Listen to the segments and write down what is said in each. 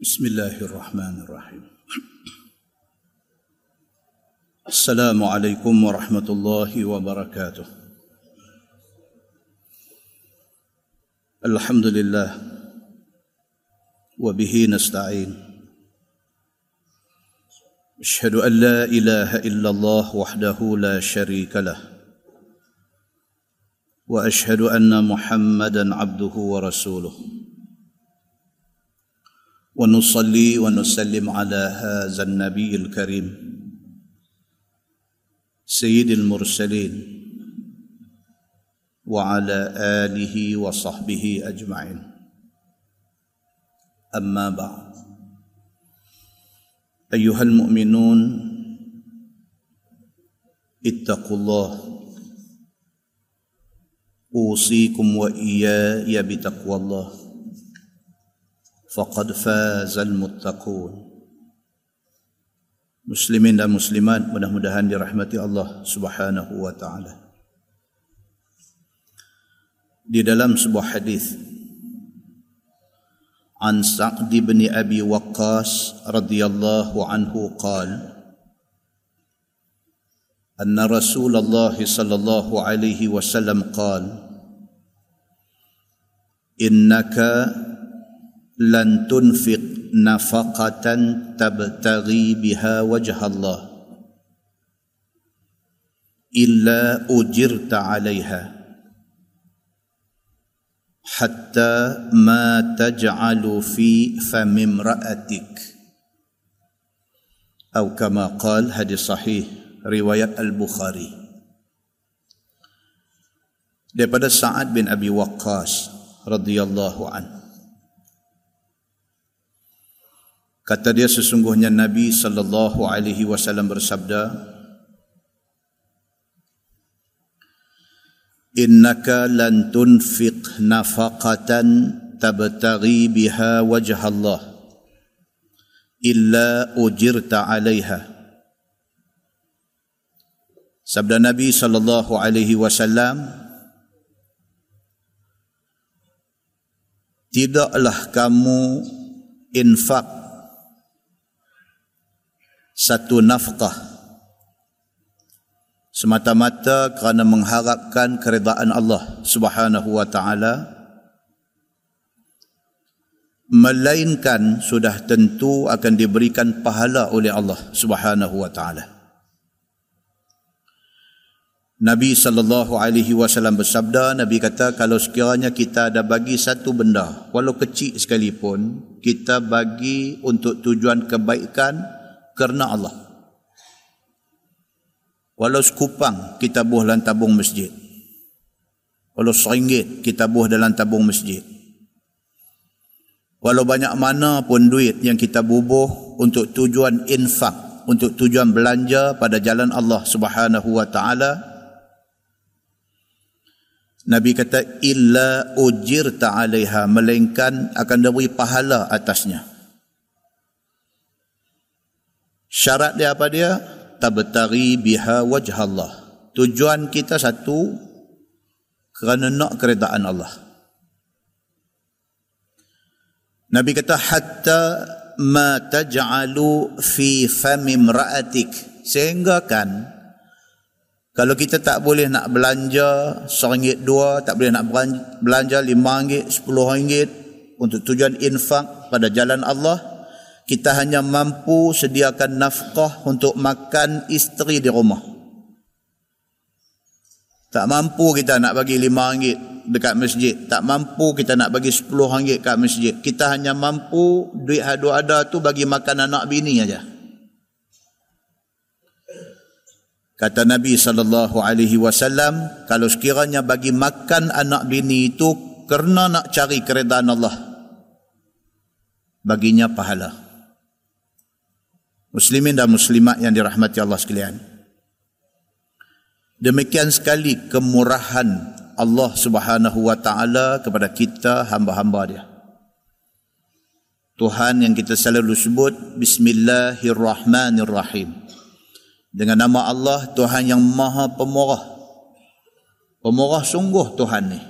بسم الله الرحمن الرحيم. السلام عليكم ورحمة الله وبركاته. الحمد لله وبه نستعين. أشهد أن لا إله إلا الله وحده لا شريك له. وأشهد أن محمدا عبده ورسوله. ونصلي ونسلم على هذا النبي الكريم. سيد المرسلين وعلى آله وصحبه أجمعين. أما بعد. أيها المؤمنون اتقوا الله. أوصيكم وإياي بتقوى الله. فقد فاز المتقون. مسلمين ومسلمات mudah-mudahan dirahmati Allah Subhanahu wa taala. Di dalam sebuah hadis عن سعد بن ابي وقاص رضي الله عنه قال ان رسول الله صلى الله عليه وسلم قال انك lan tunfiq nafaqatan tabtaghi biha wajha Allah illa ujirta 'alayha hatta ma taj'alu fi fami imra'atik atau kama qal hadis sahih riwayat al-Bukhari daripada Sa'ad bin Abi Waqqas radhiyallahu anhu Kata dia sesungguhnya Nabi sallallahu alaihi wasallam bersabda Innaka lan tunfiq nafaqatan tabtaghi biha wajha Allah illa ujirta 'alaiha. Sabda Nabi sallallahu alaihi wasallam Tidaklah kamu infak satu nafkah. Semata-mata kerana mengharapkan keredaan Allah Subhanahu wa taala melainkan sudah tentu akan diberikan pahala oleh Allah Subhanahu wa taala. Nabi sallallahu alaihi wasallam bersabda Nabi kata kalau sekiranya kita ada bagi satu benda walau kecil sekalipun kita bagi untuk tujuan kebaikan kerana Allah. Walau sekupang kita buh dalam tabung masjid. Walau seringgit kita buh dalam tabung masjid. Walau banyak mana pun duit yang kita bubuh untuk tujuan infak, untuk tujuan belanja pada jalan Allah Subhanahu wa taala. Nabi kata illa ujirta 'alaiha melainkan akan diberi pahala atasnya. Syarat dia apa dia? Tabtari biha wajh Allah. Tujuan kita satu kerana nak keredaan Allah. Nabi kata hatta ma taj'alu fi fami imra'atik sehingga kan kalau kita tak boleh nak belanja seringgit dua, tak boleh nak belanja lima ringgit, sepuluh ringgit untuk tujuan infak pada jalan Allah, kita hanya mampu sediakan nafkah untuk makan isteri di rumah. Tak mampu kita nak bagi lima ringgit dekat masjid. Tak mampu kita nak bagi sepuluh ringgit dekat masjid. Kita hanya mampu duit hadu ada tu bagi makan anak bini aja. Kata Nabi sallallahu alaihi wasallam, kalau sekiranya bagi makan anak bini itu kerana nak cari keredaan Allah, baginya pahala. Muslimin dan muslimat yang dirahmati Allah sekalian. Demikian sekali kemurahan Allah Subhanahu wa taala kepada kita hamba-hamba dia. Tuhan yang kita selalu sebut Bismillahirrahmanirrahim. Dengan nama Allah Tuhan yang Maha Pemurah. Pemurah sungguh Tuhan ni.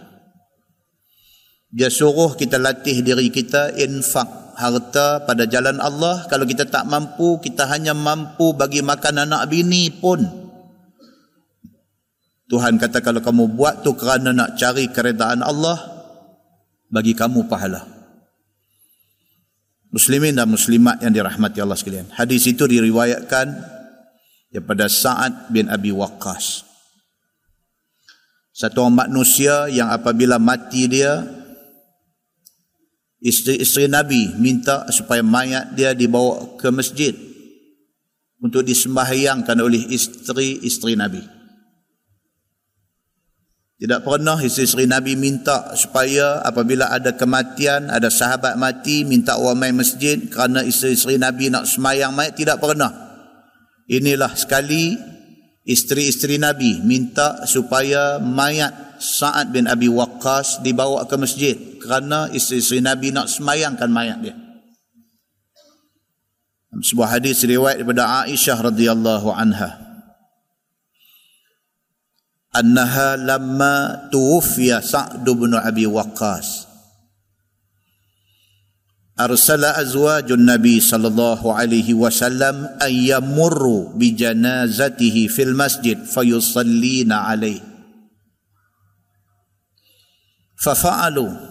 Dia suruh kita latih diri kita infak harta pada jalan Allah kalau kita tak mampu kita hanya mampu bagi makan anak bini pun Tuhan kata kalau kamu buat tu kerana nak cari keredaan Allah bagi kamu pahala Muslimin dan muslimat yang dirahmati Allah sekalian. Hadis itu diriwayatkan daripada Sa'ad bin Abi Waqqas. Satu orang manusia yang apabila mati dia isteri-isteri Nabi minta supaya mayat dia dibawa ke masjid untuk disembahyangkan oleh isteri-isteri Nabi. Tidak pernah isteri Nabi minta supaya apabila ada kematian, ada sahabat mati, minta orang main masjid kerana isteri Nabi nak semayang mayat. Tidak pernah. Inilah sekali isteri-isteri Nabi minta supaya mayat Sa'ad bin Abi Waqqas dibawa ke masjid kerana isteri-isteri Nabi nak semayangkan mayat dia. Sebuah hadis riwayat daripada Aisyah radhiyallahu anha. Annaha lamma tuwfiya Sa'd bin Abi Waqqas. Arsala azwajun Nabi sallallahu alaihi wasallam ayyamurru bi janazatihi fil masjid fayusallina alaihi. Fafa'alu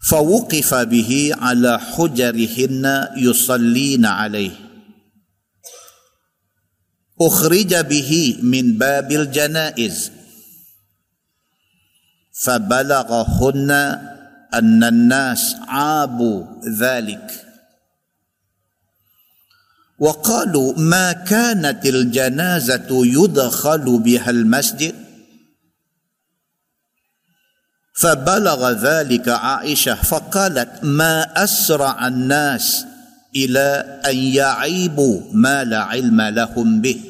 فوقف به على حجرهن يصلين عليه. أخرج به من باب الجنائز. فبلغهن أن الناس عابوا ذلك. وقالوا ما كانت الجنازة يدخل بها المسجد؟ فبلغ ذلك عائشة فقالت ما أسرع الناس إلى أن يعيبوا ما لا علم لهم به.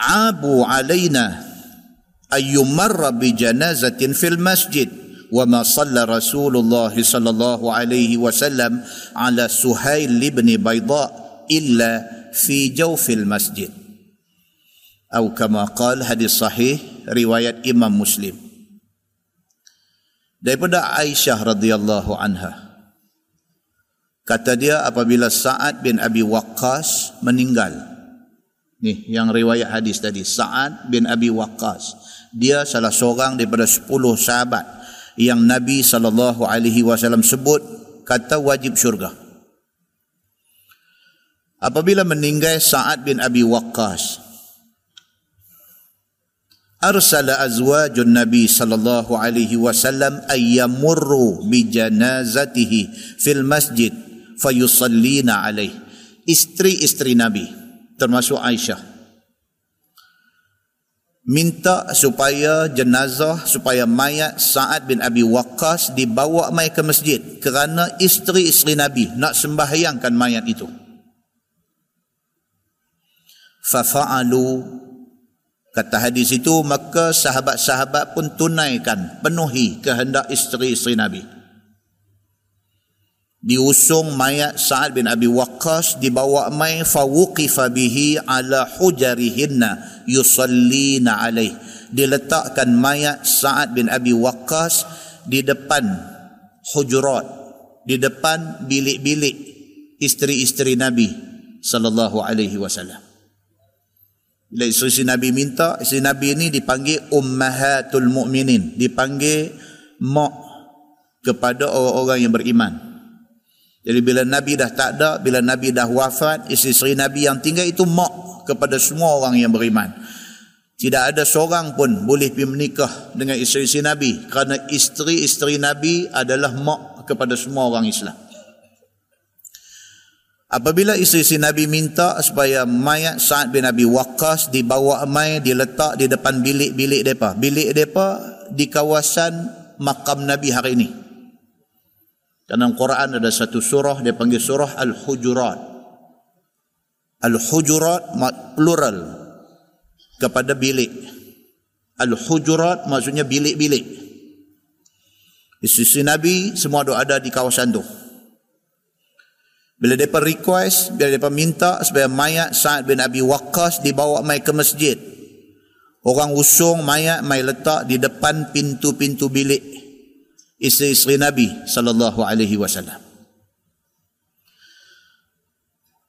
عابوا علينا أن يمر بجنازة في المسجد وما صلى رسول الله صلى الله عليه وسلم على سهيل بن بيضاء إلا في جوف المسجد. Atau kama qal hadis sahih riwayat Imam Muslim. Daripada Aisyah radhiyallahu anha. Kata dia apabila Sa'ad bin Abi Waqqas meninggal. Ni yang riwayat hadis tadi. Sa'ad bin Abi Waqqas. Dia salah seorang daripada 10 sahabat yang Nabi sallallahu alaihi wasallam sebut kata wajib syurga. Apabila meninggal Sa'ad bin Abi Waqqas أرسل أزواج النبي صلى الله عليه وسلم أن يمروا بجنازته في المسجد فيصلين عليه استري استري نبي termasuk Aisyah minta supaya jenazah supaya mayat Sa'ad bin Abi Waqqas dibawa mai ke masjid kerana isteri-isteri Nabi nak sembahyangkan mayat itu. Fa fa'alu Kata hadis itu maka sahabat-sahabat pun tunaikan penuhi kehendak isteri-isteri Nabi. Diusung mayat Sa'ad bin Abi Waqqas dibawa mai fawuqifa bihi ala hujarihinna yusallina alaih. Diletakkan mayat Sa'ad bin Abi Waqqas di depan hujurat, di depan bilik-bilik isteri-isteri Nabi sallallahu alaihi wasallam. Bila isteri Nabi minta, isteri Nabi ini dipanggil Ummahatul Mu'minin. Dipanggil mak kepada orang-orang yang beriman. Jadi bila Nabi dah tak ada, bila Nabi dah wafat, isteri Nabi yang tinggal itu mak kepada semua orang yang beriman. Tidak ada seorang pun boleh pergi menikah dengan isteri-isteri Nabi. Kerana isteri-isteri Nabi adalah mak kepada semua orang Islam. Apabila isteri-isteri Nabi minta supaya mayat Sa'ad bin Abi Waqqas dibawa mai diletak di depan bilik-bilik mereka. Bilik mereka di kawasan makam Nabi hari ini. Dalam Quran ada satu surah dia panggil surah Al-Hujurat. Al-Hujurat plural kepada bilik. Al-Hujurat maksudnya bilik-bilik. Isteri-isteri Nabi semua ada di kawasan tu. Bila mereka request, bila mereka minta supaya mayat Sa'ad bin Abi Waqqas dibawa mai ke masjid. Orang usung mayat mai letak di depan pintu-pintu bilik. isteri-isteri Nabi sallallahu alaihi wasallam.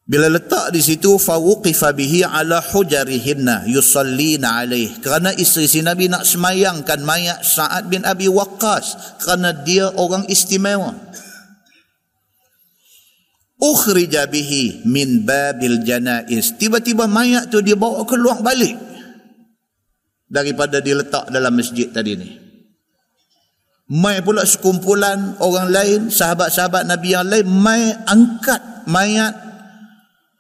Bila letak di situ fawqifa bihi ala hujarihinna yusallina alaih kerana isteri si Nabi nak semayangkan mayat Sa'ad bin Abi Waqqas kerana dia orang istimewa. Ukhrija bihi min babil janaiz. Tiba-tiba mayat tu dia bawa keluar balik daripada diletak dalam masjid tadi ni. Mai pula sekumpulan orang lain, sahabat-sahabat Nabi yang lain, mai angkat mayat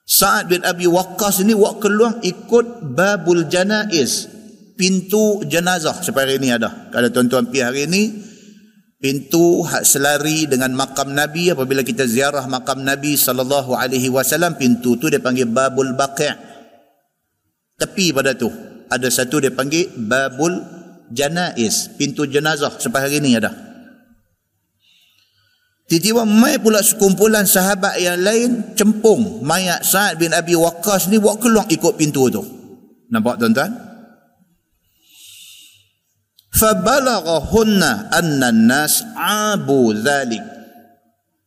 Sa'ad bin Abi Waqqas ini wak keluar ikut babul janaiz pintu jenazah seperti hari ini ada kalau tuan-tuan pergi hari ini pintu hak selari dengan makam Nabi apabila kita ziarah makam Nabi sallallahu alaihi wasallam pintu tu dia panggil babul baqi' tepi pada tu ada satu dia panggil babul janaiz pintu jenazah seperti hari ini ada Tiba-tiba mai pula sekumpulan sahabat yang lain cempung mayat Sa'ad bin Abi Waqqas ni buat keluar ikut pintu tu. Nampak tuan-tuan? Fabalaghahunna anna nas abu dhalik.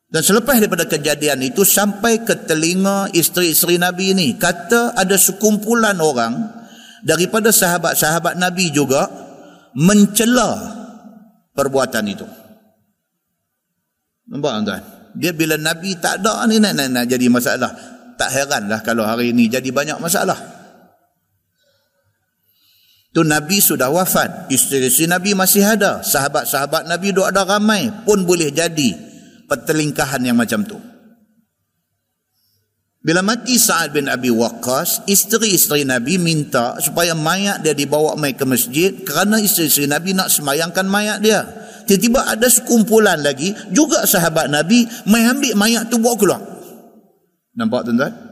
Dan selepas daripada kejadian itu sampai ke telinga isteri-isteri Nabi ini kata ada sekumpulan orang daripada sahabat-sahabat Nabi juga mencela perbuatan itu. Nampak tuan? Dia bila Nabi tak ada ni nak, nak, nak jadi masalah. Tak heranlah kalau hari ini jadi banyak masalah. Tu Nabi sudah wafat. Isteri-isteri Nabi masih ada. Sahabat-sahabat Nabi duk ada ramai. Pun boleh jadi pertelingkahan yang macam tu. Bila mati Sa'ad bin Abi Waqqas, isteri-isteri Nabi minta supaya mayat dia dibawa mai ke masjid kerana isteri-isteri Nabi nak semayangkan mayat dia. Tiba-tiba ada sekumpulan lagi juga sahabat Nabi mengambil mayat tu bawa keluar. Nampak tuan-tuan?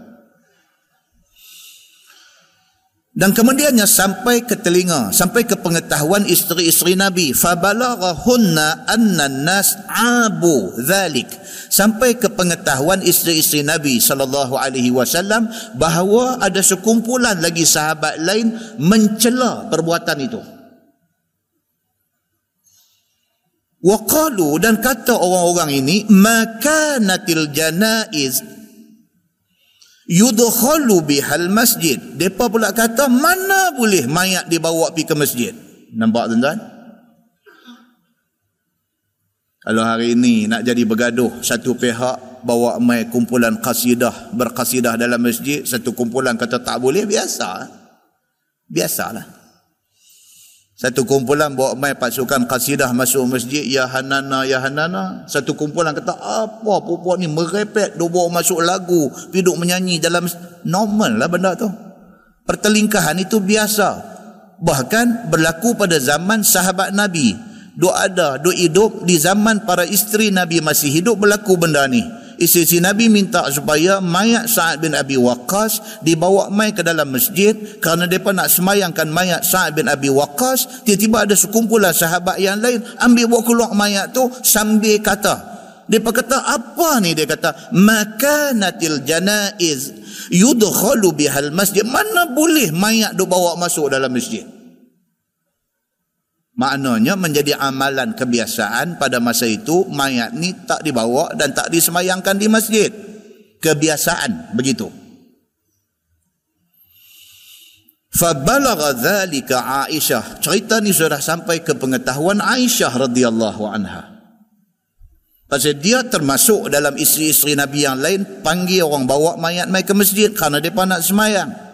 Dan kemudiannya sampai ke telinga, sampai ke pengetahuan isteri-isteri Nabi. Fabalaghahunna anna nas abu dhalik. Sampai ke pengetahuan isteri-isteri Nabi sallallahu alaihi wasallam bahawa ada sekumpulan lagi sahabat lain mencela perbuatan itu. Waqalu dan kata orang-orang ini makanatil janaiz yudkhalu bihal masjid. Depa pula kata mana boleh mayat dibawa pergi ke masjid. Nampak tuan-tuan? Kalau hari ini nak jadi bergaduh satu pihak bawa mai kumpulan qasidah berqasidah dalam masjid satu kumpulan kata tak boleh biasa. Biasalah. Satu kumpulan bawa mai pasukan kasidah masuk masjid ya hanana ya hanana. Satu kumpulan kata apa pupuak ni merepek dia bawa masuk lagu, duduk menyanyi dalam normal lah benda tu. Pertelingkahan itu biasa. Bahkan berlaku pada zaman sahabat Nabi. Duk ada, duk hidup di zaman para isteri Nabi masih hidup berlaku benda ni isteri Nabi minta supaya mayat Sa'ad bin Abi Waqqas dibawa mai ke dalam masjid. Kerana mereka nak semayangkan mayat Sa'ad bin Abi Waqqas tiba-tiba ada sekumpulan sahabat yang lain ambil bawa keluar mayat tu sambil kata. Dia kata apa ni? Dia kata makanatil janaiz yudkhalu bihal masjid. Mana boleh mayat tu bawa masuk dalam masjid Maknanya menjadi amalan kebiasaan pada masa itu mayat ni tak dibawa dan tak disemayangkan di masjid. Kebiasaan begitu. Fabalagha dhalika Aisyah. Cerita ni sudah sampai ke pengetahuan Aisyah radhiyallahu anha. Pasal dia termasuk dalam isteri-isteri Nabi yang lain panggil orang bawa mayat mai ke masjid kerana depa nak semayang.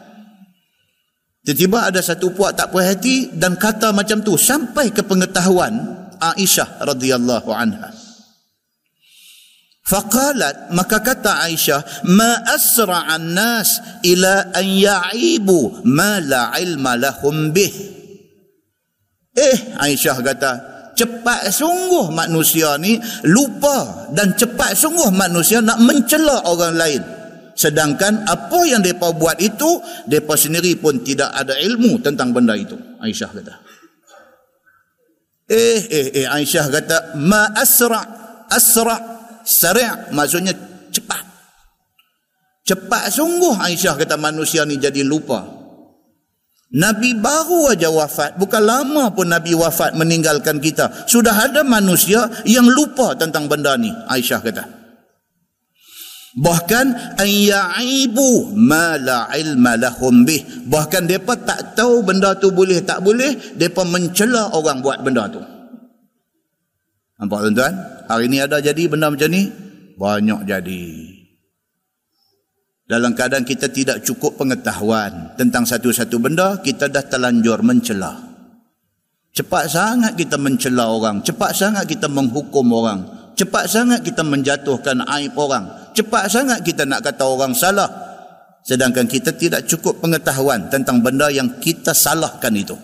Tiba-tiba ada satu puak tak puas hati dan kata macam tu sampai ke pengetahuan Aisyah radhiyallahu anha. Faqalat maka kata Aisyah ma asra'an nas ila an ya'ibu ma la ilma lahum bih. Eh Aisyah kata cepat sungguh manusia ni lupa dan cepat sungguh manusia nak mencela orang lain sedangkan apa yang mereka buat itu mereka sendiri pun tidak ada ilmu tentang benda itu Aisyah kata eh eh eh Aisyah kata ma asra asra sari' maksudnya cepat cepat sungguh Aisyah kata manusia ni jadi lupa Nabi baru aja wafat. Bukan lama pun Nabi wafat meninggalkan kita. Sudah ada manusia yang lupa tentang benda ni. Aisyah kata. Bahkan ayyaibu ma la ilma lahum bih. Bahkan depa tak tahu benda tu boleh tak boleh, depa mencela orang buat benda tu. Nampak tuan-tuan? Hari ni ada jadi benda macam ni? Banyak jadi. Dalam keadaan kita tidak cukup pengetahuan tentang satu-satu benda, kita dah terlanjur mencela. Cepat sangat kita mencela orang, cepat sangat kita menghukum orang, cepat sangat kita menjatuhkan aib orang, cepat sangat kita nak kata orang salah. Sedangkan kita tidak cukup pengetahuan tentang benda yang kita salahkan itu.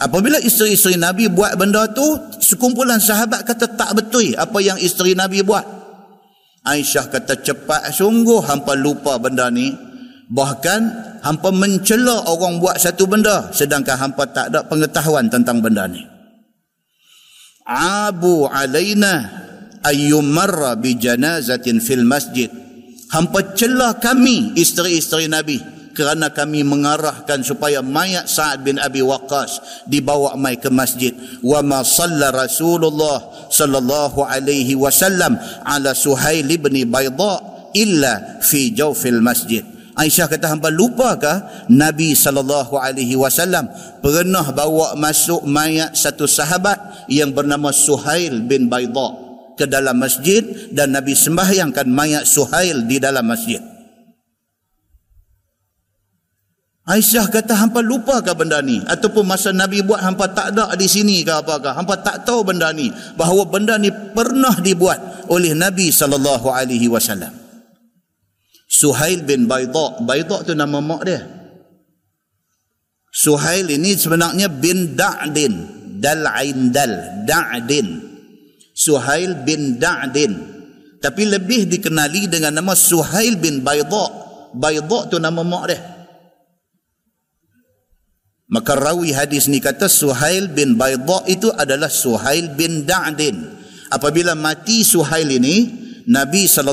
Apabila isteri-isteri Nabi buat benda tu sekumpulan sahabat kata tak betul apa yang isteri Nabi buat. Aisyah kata cepat sungguh hampa lupa benda ni. Bahkan hampa mencela orang buat satu benda sedangkan hampa tak ada pengetahuan tentang benda ni. Abu alaina ayyumarra bi janazatin fil masjid. Hampa celah kami isteri-isteri nabi kerana kami mengarahkan supaya mayat Sa'ad bin Abi Waqqas dibawa mai ke masjid. Wa ma salla Rasulullah sallallahu alaihi wasallam ala Suhail bin Bayda illa fi jawfil masjid. Aisyah kata hamba lupakah Nabi sallallahu alaihi wasallam pernah bawa masuk mayat satu sahabat yang bernama Suhail bin Bayda ke dalam masjid dan Nabi sembahyangkan mayat Suhail di dalam masjid. Aisyah kata hampa lupa ke benda ni ataupun masa Nabi buat hampa tak ada di sini ke apakah hampa tak tahu benda ni bahawa benda ni pernah dibuat oleh Nabi sallallahu alaihi wasallam. Suhail bin Bayda, Bayda tu nama mak dia. Suhail ini sebenarnya bin Da'din, Dal Aindal, Da'din. Suhail bin Da'din. Tapi lebih dikenali dengan nama Suhail bin Bayda. Bayda tu nama mak dia. Maka rawi hadis ni kata Suhail bin Bayda itu adalah Suhail bin Da'din. Apabila mati Suhail ini Nabi saw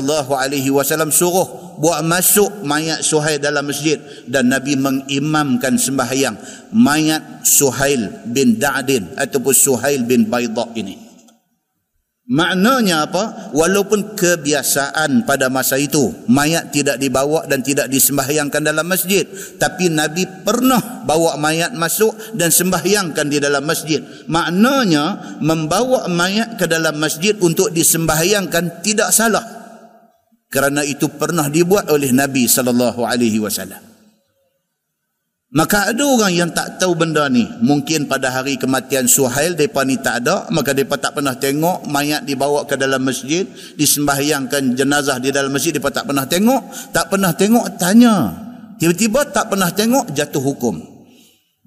suruh buat masuk mayat Suhail dalam masjid dan Nabi mengimamkan sembahyang mayat Suhail bin Da'din ataupun Suhail bin Bayda ini Maknanya apa? Walaupun kebiasaan pada masa itu mayat tidak dibawa dan tidak disembahyangkan dalam masjid, tapi Nabi pernah bawa mayat masuk dan sembahyangkan di dalam masjid. Maknanya membawa mayat ke dalam masjid untuk disembahyangkan tidak salah. Kerana itu pernah dibuat oleh Nabi sallallahu alaihi wasallam. Maka ada orang yang tak tahu benda ni. Mungkin pada hari kematian Suhail, mereka ni tak ada. Maka mereka tak pernah tengok mayat dibawa ke dalam masjid. Disembahyangkan jenazah di dalam masjid. Mereka tak pernah tengok. Tak pernah tengok, tanya. Tiba-tiba tak pernah tengok, jatuh hukum.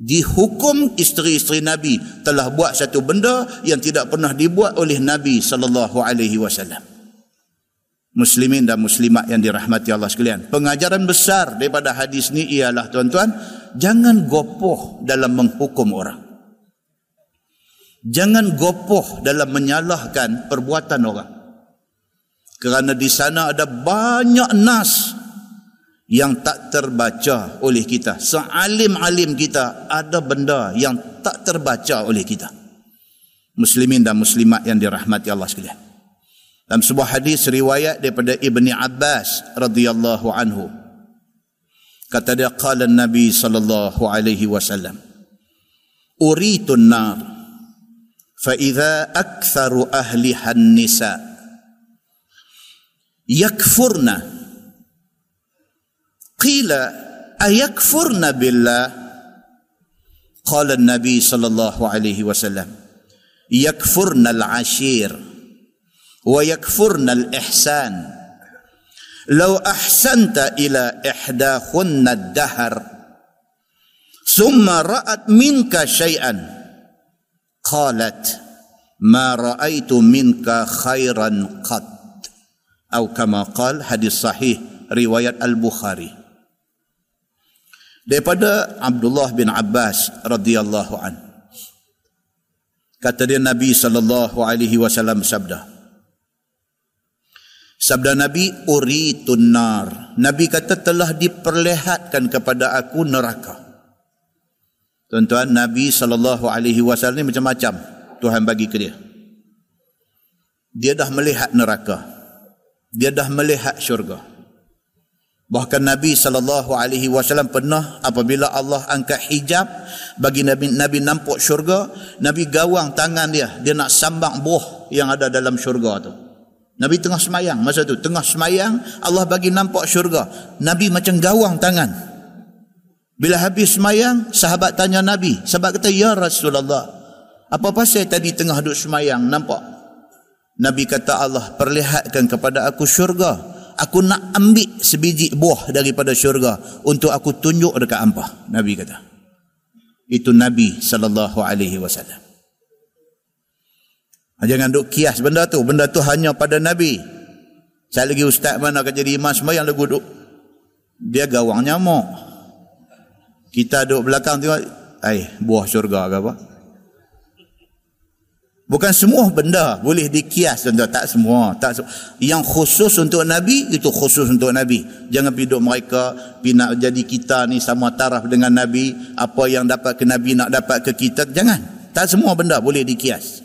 Dihukum isteri-isteri Nabi telah buat satu benda yang tidak pernah dibuat oleh Nabi sallallahu alaihi wasallam. Muslimin dan muslimat yang dirahmati Allah sekalian. Pengajaran besar daripada hadis ni ialah tuan-tuan, jangan gopoh dalam menghukum orang. Jangan gopoh dalam menyalahkan perbuatan orang. Kerana di sana ada banyak nas yang tak terbaca oleh kita. Sealim-alim kita ada benda yang tak terbaca oleh kita. Muslimin dan muslimat yang dirahmati Allah sekalian. Dalam sebuah hadis riwayat daripada Ibni Abbas radhiyallahu anhu kata dia qala nabi sallallahu alaihi wasallam uritu nar fa idza aktharu ahliha an-nisa yakfurna qila ayakfurna billah qala nabi sallallahu alaihi wasallam yakfurna al-ashir wa yakfurna al-ihsan Lau ahsanta ila ihda khunna dahar Summa ra'at minka syai'an. Qalat Ma ra'aitu minka khairan qat. Atau kama qal hadis sahih riwayat Al-Bukhari. Daripada Abdullah bin Abbas radhiyallahu an. Kata dia Nabi sallallahu alaihi wasallam sabda Sabda Nabi uri tunar. Nabi kata telah diperlihatkan kepada aku neraka. Tuan-tuan, Nabi sallallahu alaihi wasallam ni macam-macam Tuhan bagi ke dia. Dia dah melihat neraka. Dia dah melihat syurga. Bahkan Nabi sallallahu alaihi wasallam pernah apabila Allah angkat hijab bagi Nabi Nabi nampak syurga, Nabi gawang tangan dia, dia nak sambang buah yang ada dalam syurga tu. Nabi tengah semayang masa tu. Tengah semayang, Allah bagi nampak syurga. Nabi macam gawang tangan. Bila habis semayang, sahabat tanya Nabi. Sahabat kata, Ya Rasulullah, apa pasal tadi tengah duduk semayang, nampak? Nabi kata, Allah perlihatkan kepada aku syurga. Aku nak ambil sebiji buah daripada syurga untuk aku tunjuk dekat ampah. Nabi kata. Itu Nabi sallallahu alaihi wasallam. Ha, jangan duk kias benda tu. Benda tu hanya pada Nabi. Saya lagi ustaz mana akan jadi imam semua yang lagu duk. Dia gawang nyamuk. Kita duduk belakang tengok. Ay, buah syurga ke apa? Bukan semua benda boleh dikias tuan tak semua. Tak semua. Yang khusus untuk Nabi itu khusus untuk Nabi. Jangan pergi duduk mereka pergi nak jadi kita ni sama taraf dengan Nabi, apa yang dapat ke Nabi nak dapat ke kita. Jangan. Tak semua benda boleh dikias.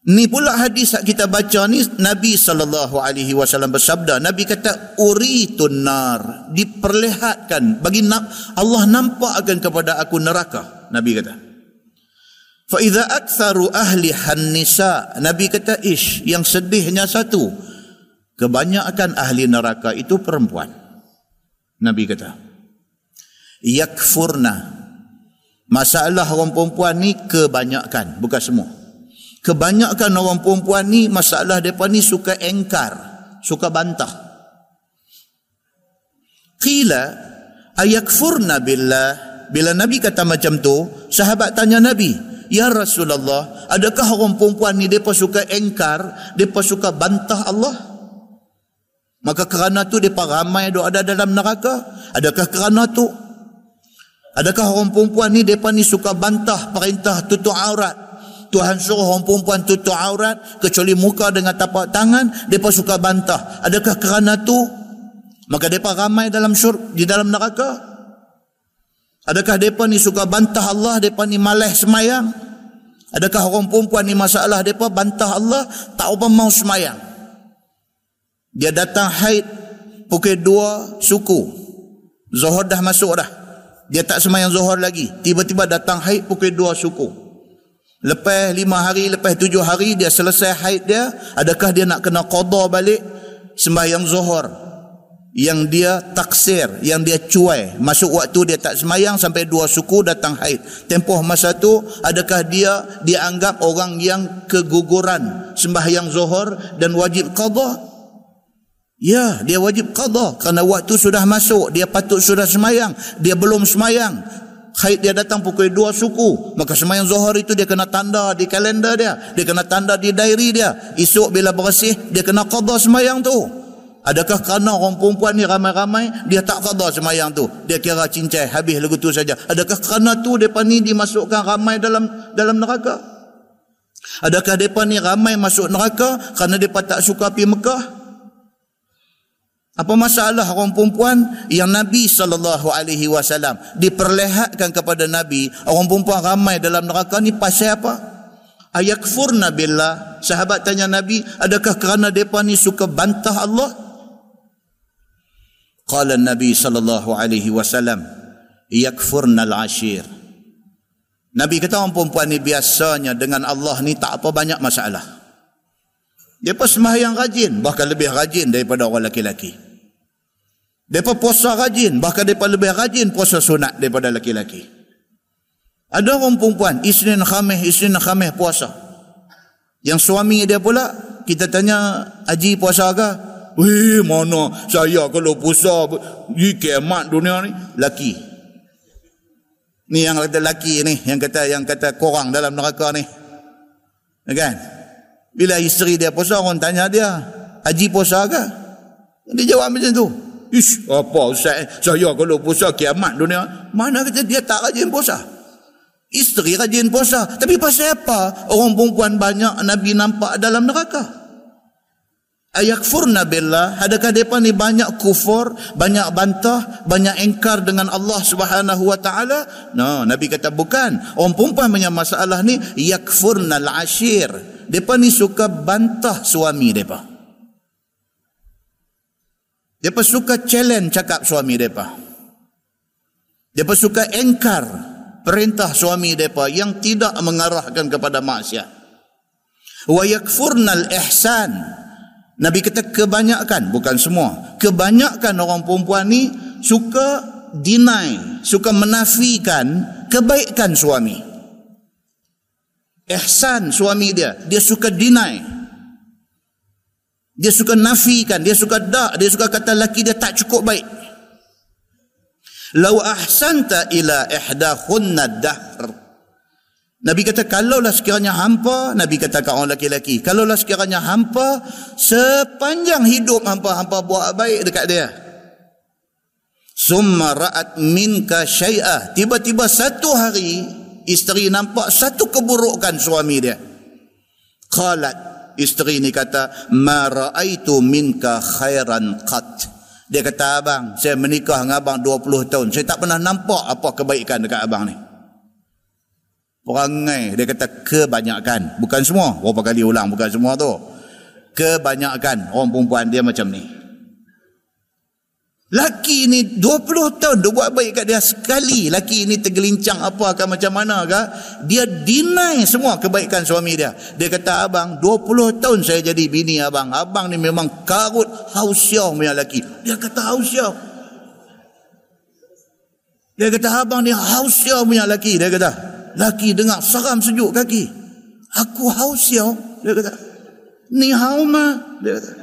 Ni pula hadis yang kita baca ni Nabi sallallahu alaihi wasallam bersabda Nabi kata uri tunar diperlihatkan bagi Allah nampak akan kepada aku neraka Nabi kata. Fa idza aktsaru ahli hannisa Nabi kata ish yang sedihnya satu kebanyakan ahli neraka itu perempuan Nabi kata. Yakfurna Masalah orang perempuan ni kebanyakan bukan semua Kebanyakan orang perempuan ni masalah depa ni suka engkar, suka bantah. Qila ayakfurna billah bila Nabi kata macam tu, sahabat tanya Nabi, "Ya Rasulullah, adakah orang perempuan ni depa suka engkar, depa suka bantah Allah?" Maka kerana tu depa ramai dok ada dalam neraka? Adakah kerana tu? Adakah orang perempuan ni depa ni suka bantah perintah tutup aurat? Tuhan suruh orang perempuan tutup aurat kecuali muka dengan tapak tangan mereka suka bantah. Adakah kerana tu? Maka mereka ramai dalam syur di dalam neraka. Adakah mereka ni suka bantah Allah mereka ni malas semayang? Adakah orang perempuan ni masalah mereka bantah Allah tak apa mau semayang? Dia datang haid pukul dua suku. Zuhur dah masuk dah. Dia tak semayang zuhur lagi. Tiba-tiba datang haid pukul dua suku Lepas lima hari, lepas tujuh hari dia selesai haid dia, adakah dia nak kena qada balik sembahyang zuhur? Yang dia taksir, yang dia cuai. Masuk waktu dia tak semayang sampai dua suku datang haid. Tempoh masa tu, adakah dia dianggap orang yang keguguran sembahyang zuhur dan wajib qada? Ya, dia wajib qada kerana waktu sudah masuk, dia patut sudah semayang, dia belum semayang haid dia datang pukul dua suku. Maka semayang zuhur itu dia kena tanda di kalender dia. Dia kena tanda di diary dia. Esok bila bersih dia kena qada semayang tu. Adakah kerana orang perempuan ni ramai-ramai dia tak qada semayang tu? Dia kira cincai habis lagu tu saja. Adakah kerana tu depa ni dimasukkan ramai dalam dalam neraka? Adakah depa ni ramai masuk neraka kerana depa tak suka pergi Mekah apa masalah orang perempuan yang Nabi sallallahu alaihi wasallam diperlihatkan kepada Nabi orang perempuan ramai dalam neraka ni pasal apa? Ayakfurna billah. Sahabat tanya Nabi, adakah kerana depa ni suka bantah Allah? Qala Nabi sallallahu alaihi wasallam, yakfurna al-ashir. Nabi kata orang perempuan ni biasanya dengan Allah ni tak apa banyak masalah. Dia pun sembahyang rajin, bahkan lebih rajin daripada orang lelaki-lelaki. Mereka puasa rajin. Bahkan mereka lebih rajin puasa sunat daripada laki-laki. Ada orang perempuan, Isnin Khamis, Isnin Khamis puasa. Yang suami dia pula, kita tanya, Haji puasa ke? Weh, mana saya kalau puasa, di kemat dunia ni, laki. Ni yang kata laki ni, yang kata yang kata korang dalam neraka ni. Ya kan? Bila isteri dia puasa, orang tanya dia, Haji puasa ke? Dia jawab macam tu. Ish, apa Ustaz? Saya kalau puasa kiamat dunia. Mana kata dia tak rajin puasa? Isteri rajin puasa. Tapi pasal apa orang perempuan banyak Nabi nampak dalam neraka? ayakfurna billah adakah depa ni banyak kufur banyak bantah banyak engkar dengan Allah Subhanahu wa taala no nabi kata bukan orang perempuan punya masalah ni yakfurna al-ashir depa ni suka bantah suami depa depa suka challenge cakap suami depa depa suka engkar perintah suami depa yang tidak mengarahkan kepada maksiat wa yakfurna al-ihsan Nabi kata kebanyakan, bukan semua. Kebanyakan orang perempuan ni suka deny, suka menafikan kebaikan suami. Ihsan suami dia, dia suka deny. Dia suka nafikan, dia suka dak, dia suka kata laki dia tak cukup baik. Lau ahsanta ila ihdahunna dahr Nabi kata kalaulah sekiranya hampa, Nabi kata kat orang lelaki-lelaki, kalaulah sekiranya hampa sepanjang hidup hampa-hampa buat baik dekat dia. Summa ra'at minka syai'ah. Tiba-tiba satu hari isteri nampak satu keburukan suami dia. Qalat isteri ni kata ma ra'aitu minka khairan qat. Dia kata abang, saya menikah dengan abang 20 tahun. Saya tak pernah nampak apa kebaikan dekat abang ni. Perangai dia kata kebanyakan. Bukan semua. Berapa kali ulang bukan semua tu. Kebanyakan orang perempuan dia macam ni. Laki ni 20 tahun dia buat baik kat dia sekali. Laki ni tergelincang apa akan macam mana ke. Dia deny semua kebaikan suami dia. Dia kata abang 20 tahun saya jadi bini abang. Abang ni memang karut hausiau punya laki. Dia kata hausiau. Dia kata abang ni hausiau punya laki. Dia kata laki dengar seram sejuk kaki. Aku haus ya. Dia kata, ni hauma. Dia kata.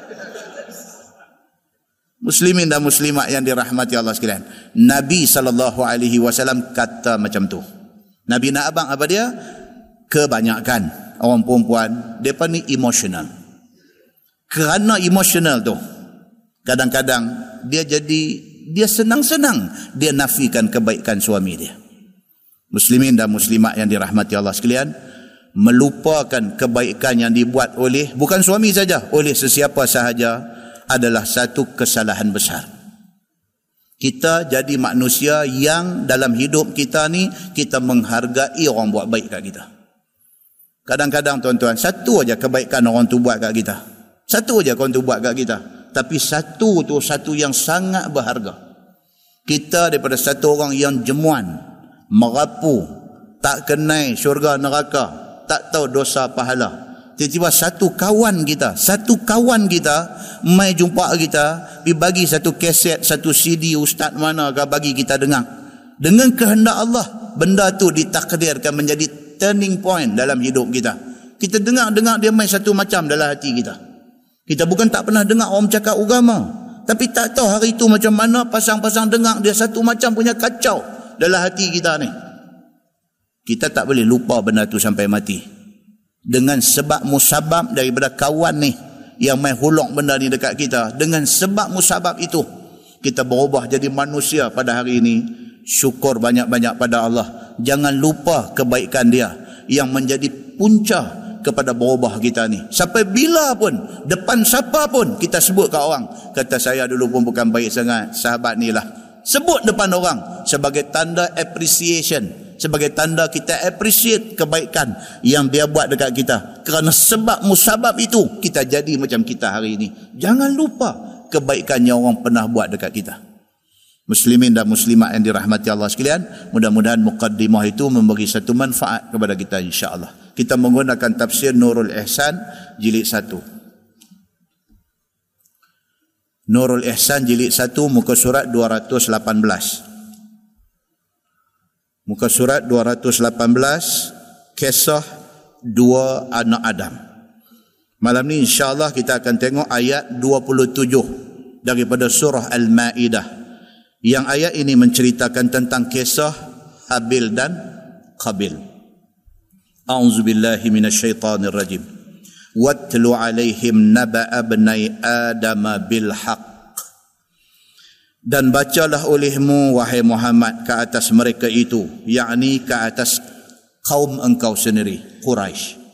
Muslimin dan muslimat yang dirahmati Allah sekalian. Nabi saw kata macam tu. Nabi nak abang apa dia? Kebanyakan orang perempuan depa ni emotional. Kerana emotional tu kadang-kadang dia jadi dia senang-senang dia nafikan kebaikan suami dia muslimin dan muslimat yang dirahmati Allah sekalian melupakan kebaikan yang dibuat oleh bukan suami saja oleh sesiapa sahaja adalah satu kesalahan besar. Kita jadi manusia yang dalam hidup kita ni kita menghargai orang buat baik kat kita. Kadang-kadang tuan-tuan satu aja kebaikan orang tu buat kat kita. Satu aja orang tu buat kat kita. Tapi satu tu satu yang sangat berharga. Kita daripada satu orang yang jemuan merapu tak kenai syurga neraka tak tahu dosa pahala tiba-tiba satu kawan kita satu kawan kita mai jumpa kita pi bagi satu kaset satu CD ustaz mana ke bagi kita dengar dengan kehendak Allah benda tu ditakdirkan menjadi turning point dalam hidup kita kita dengar-dengar dia mai satu macam dalam hati kita kita bukan tak pernah dengar orang cakap agama tapi tak tahu hari itu macam mana pasang-pasang dengar dia satu macam punya kacau dalam hati kita ni. Kita tak boleh lupa benda tu sampai mati. Dengan sebab musabab daripada kawan ni yang main hulok benda ni dekat kita. Dengan sebab musabab itu, kita berubah jadi manusia pada hari ini. Syukur banyak-banyak pada Allah. Jangan lupa kebaikan dia yang menjadi punca kepada berubah kita ni. Sampai bila pun, depan siapa pun kita sebut ke orang. Kata saya dulu pun bukan baik sangat. Sahabat ni lah sebut depan orang sebagai tanda appreciation sebagai tanda kita appreciate kebaikan yang dia buat dekat kita. Kerana sebab musabab itu kita jadi macam kita hari ini. Jangan lupa kebaikan yang orang pernah buat dekat kita. Muslimin dan muslimat yang dirahmati Allah sekalian mudah-mudahan mukaddimah itu memberi satu manfaat kepada kita insya-Allah. Kita menggunakan tafsir Nurul Ihsan jilid 1 Nurul Ihsan jilid 1 muka surat 218 muka surat 218 kisah dua anak Adam. Malam ni insya-Allah kita akan tengok ayat 27 daripada surah Al-Maidah. Yang ayat ini menceritakan tentang kisah Habil dan Qabil. A'udzu billahi rajim. Watlu 'alaihim naba'a ibnai Adam bil haqq dan bacalah olehmu wahai Muhammad ke atas mereka itu yakni ke atas kaum engkau sendiri Quraisy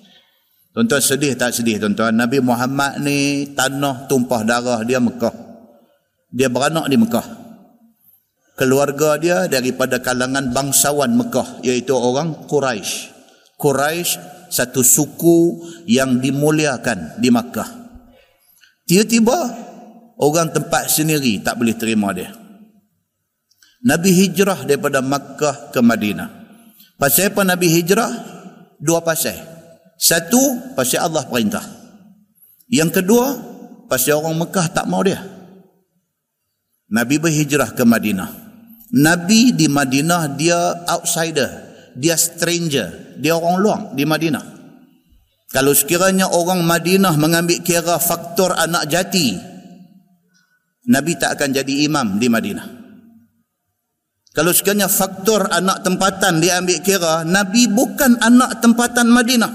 Tuan-tuan sedih tak sedih tuan-tuan? Nabi Muhammad ni tanah tumpah darah dia Mekah. Dia beranak di Mekah. Keluarga dia daripada kalangan bangsawan Mekah iaitu orang Quraisy. Quraisy satu suku yang dimuliakan di Mekah. Tiba-tiba orang tempat sendiri tak boleh terima dia. Nabi hijrah daripada Makkah ke Madinah. Pasal apa Nabi hijrah? Dua pasal. Satu, pasal Allah perintah. Yang kedua, pasal orang Mekah tak mau dia. Nabi berhijrah ke Madinah. Nabi di Madinah dia outsider, dia stranger, dia orang luar di Madinah. Kalau sekiranya orang Madinah mengambil kira faktor anak jati, Nabi tak akan jadi imam di Madinah. Kalau sekiranya faktor anak tempatan diambil kira, Nabi bukan anak tempatan Madinah.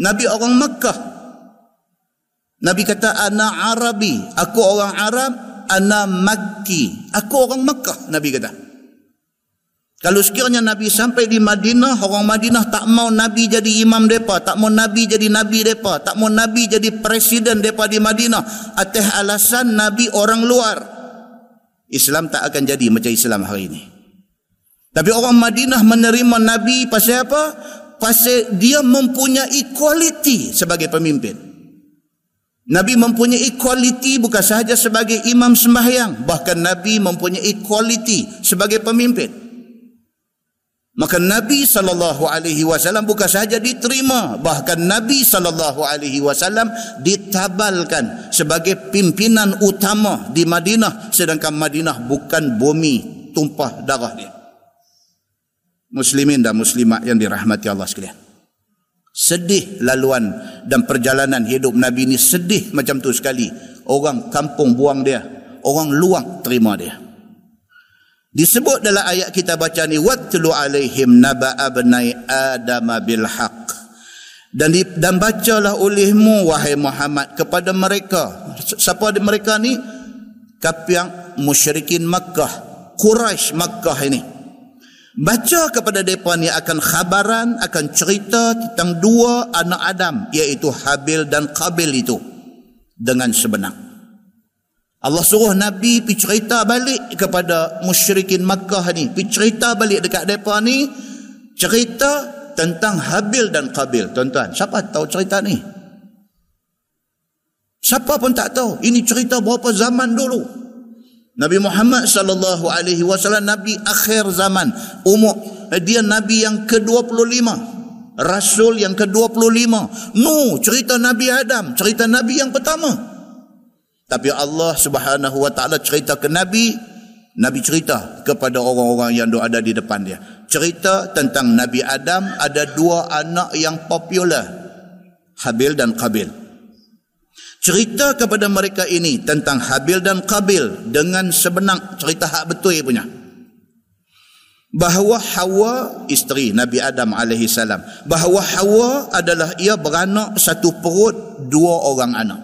Nabi orang Makkah. Nabi kata ana Arabi, aku orang Arab, ana Makki, aku orang Makkah, Nabi kata. Kalau sekiranya Nabi sampai di Madinah, orang Madinah tak mau Nabi jadi imam depa, tak mau Nabi jadi nabi depa, tak mau Nabi jadi presiden depa di Madinah. Atas alasan Nabi orang luar. Islam tak akan jadi macam Islam hari ini. Tapi orang Madinah menerima Nabi pasal apa? pasal dia mempunyai kualiti sebagai pemimpin. Nabi mempunyai kualiti bukan sahaja sebagai imam sembahyang, bahkan Nabi mempunyai kualiti sebagai pemimpin. Maka Nabi sallallahu alaihi wasallam bukan sahaja diterima, bahkan Nabi sallallahu alaihi wasallam ditabalkan sebagai pimpinan utama di Madinah sedangkan Madinah bukan bumi tumpah darah dia muslimin dan muslimat yang dirahmati Allah sekalian. Sedih laluan dan perjalanan hidup Nabi ini sedih macam tu sekali. Orang kampung buang dia, orang luang terima dia. Disebut dalam ayat kita baca ni watlu alaihim naba abnai adam bil haq. Dan di, dan bacalah olehmu wahai Muhammad kepada mereka. Siapa mereka ni? Kapiang musyrikin Makkah, Quraisy Makkah ini. Baca kepada mereka ni akan khabaran, akan cerita tentang dua anak Adam, iaitu Habil dan Qabil itu. Dengan sebenar. Allah suruh Nabi pergi cerita balik kepada musyrikin Makkah ni. Pergi cerita balik dekat mereka ni. Cerita tentang Habil dan Qabil. Tuan-tuan, siapa tahu cerita ni? Siapa pun tak tahu. Ini cerita berapa zaman dulu. Nabi Muhammad sallallahu alaihi wasallam nabi akhir zaman. Umur dia nabi yang ke-25. Rasul yang ke-25. No, cerita Nabi Adam, cerita nabi yang pertama. Tapi Allah Subhanahu wa taala cerita ke nabi, nabi cerita kepada orang-orang yang ada di depan dia. Cerita tentang Nabi Adam ada dua anak yang popular. Habil dan Qabil cerita kepada mereka ini tentang Habil dan Qabil dengan sebenar cerita hak betul punya bahawa Hawa isteri Nabi Adam alaihi salam bahawa Hawa adalah ia beranak satu perut dua orang anak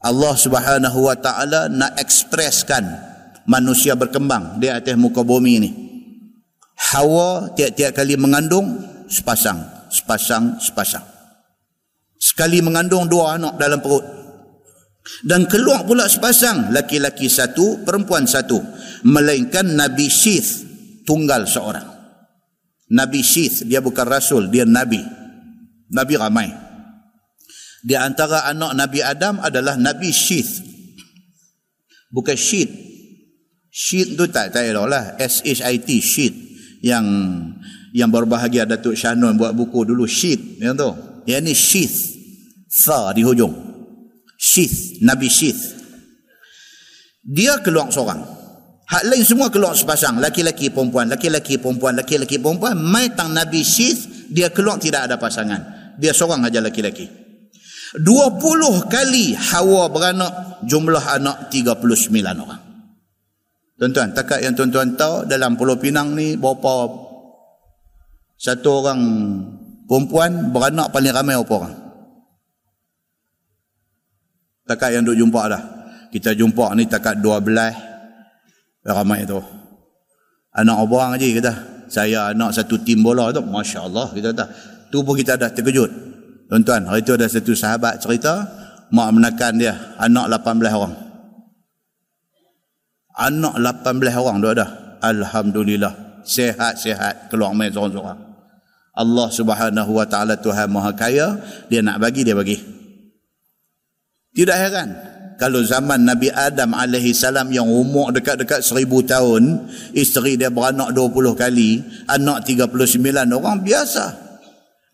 Allah Subhanahu wa taala nak ekspreskan manusia berkembang di atas muka bumi ini Hawa tiap-tiap kali mengandung sepasang sepasang sepasang Sekali mengandung dua anak dalam perut. Dan keluar pula sepasang laki-laki satu, perempuan satu. Melainkan Nabi Syith tunggal seorang. Nabi Syith dia bukan rasul, dia nabi. Nabi ramai. Di antara anak Nabi Adam adalah Nabi Syith. Bukan Syith. Syith tu tak tahu lah. S-H-I-T, Syith. Yang yang berbahagia Datuk Shannon buat buku dulu Syith. Yang tu. Yang ni Syith. Tha di hujung. Syith, Nabi Syith. Dia keluar seorang. Hak lain semua keluar sepasang. Laki-laki perempuan, laki-laki perempuan, laki-laki perempuan. Mai tang Nabi Syith, dia keluar tidak ada pasangan. Dia seorang aja laki-laki. 20 kali Hawa beranak, jumlah anak 39 orang. Tuan-tuan, takat yang tuan-tuan tahu dalam Pulau Pinang ni berapa? Satu orang perempuan beranak paling ramai berapa orang? takat yang duk jumpa dah. Kita jumpa ni takat dua belah ramai tu. Anak orang aja kita. Saya anak satu tim bola tu Masya Allah kita dah. Tu pun kita dah terkejut Tuan-tuan, hari itu ada satu sahabat cerita, mak menekan dia, anak 18 orang. Anak 18 orang dia ada. Alhamdulillah. Sehat-sehat keluar main seorang-seorang. Allah subhanahu wa ta'ala Tuhan maha kaya, dia nak bagi, dia bagi. Tidak heran, kalau zaman Nabi Adam alaihi salam yang umur dekat-dekat seribu tahun, isteri dia beranak dua puluh kali, anak tiga puluh sembilan orang biasa.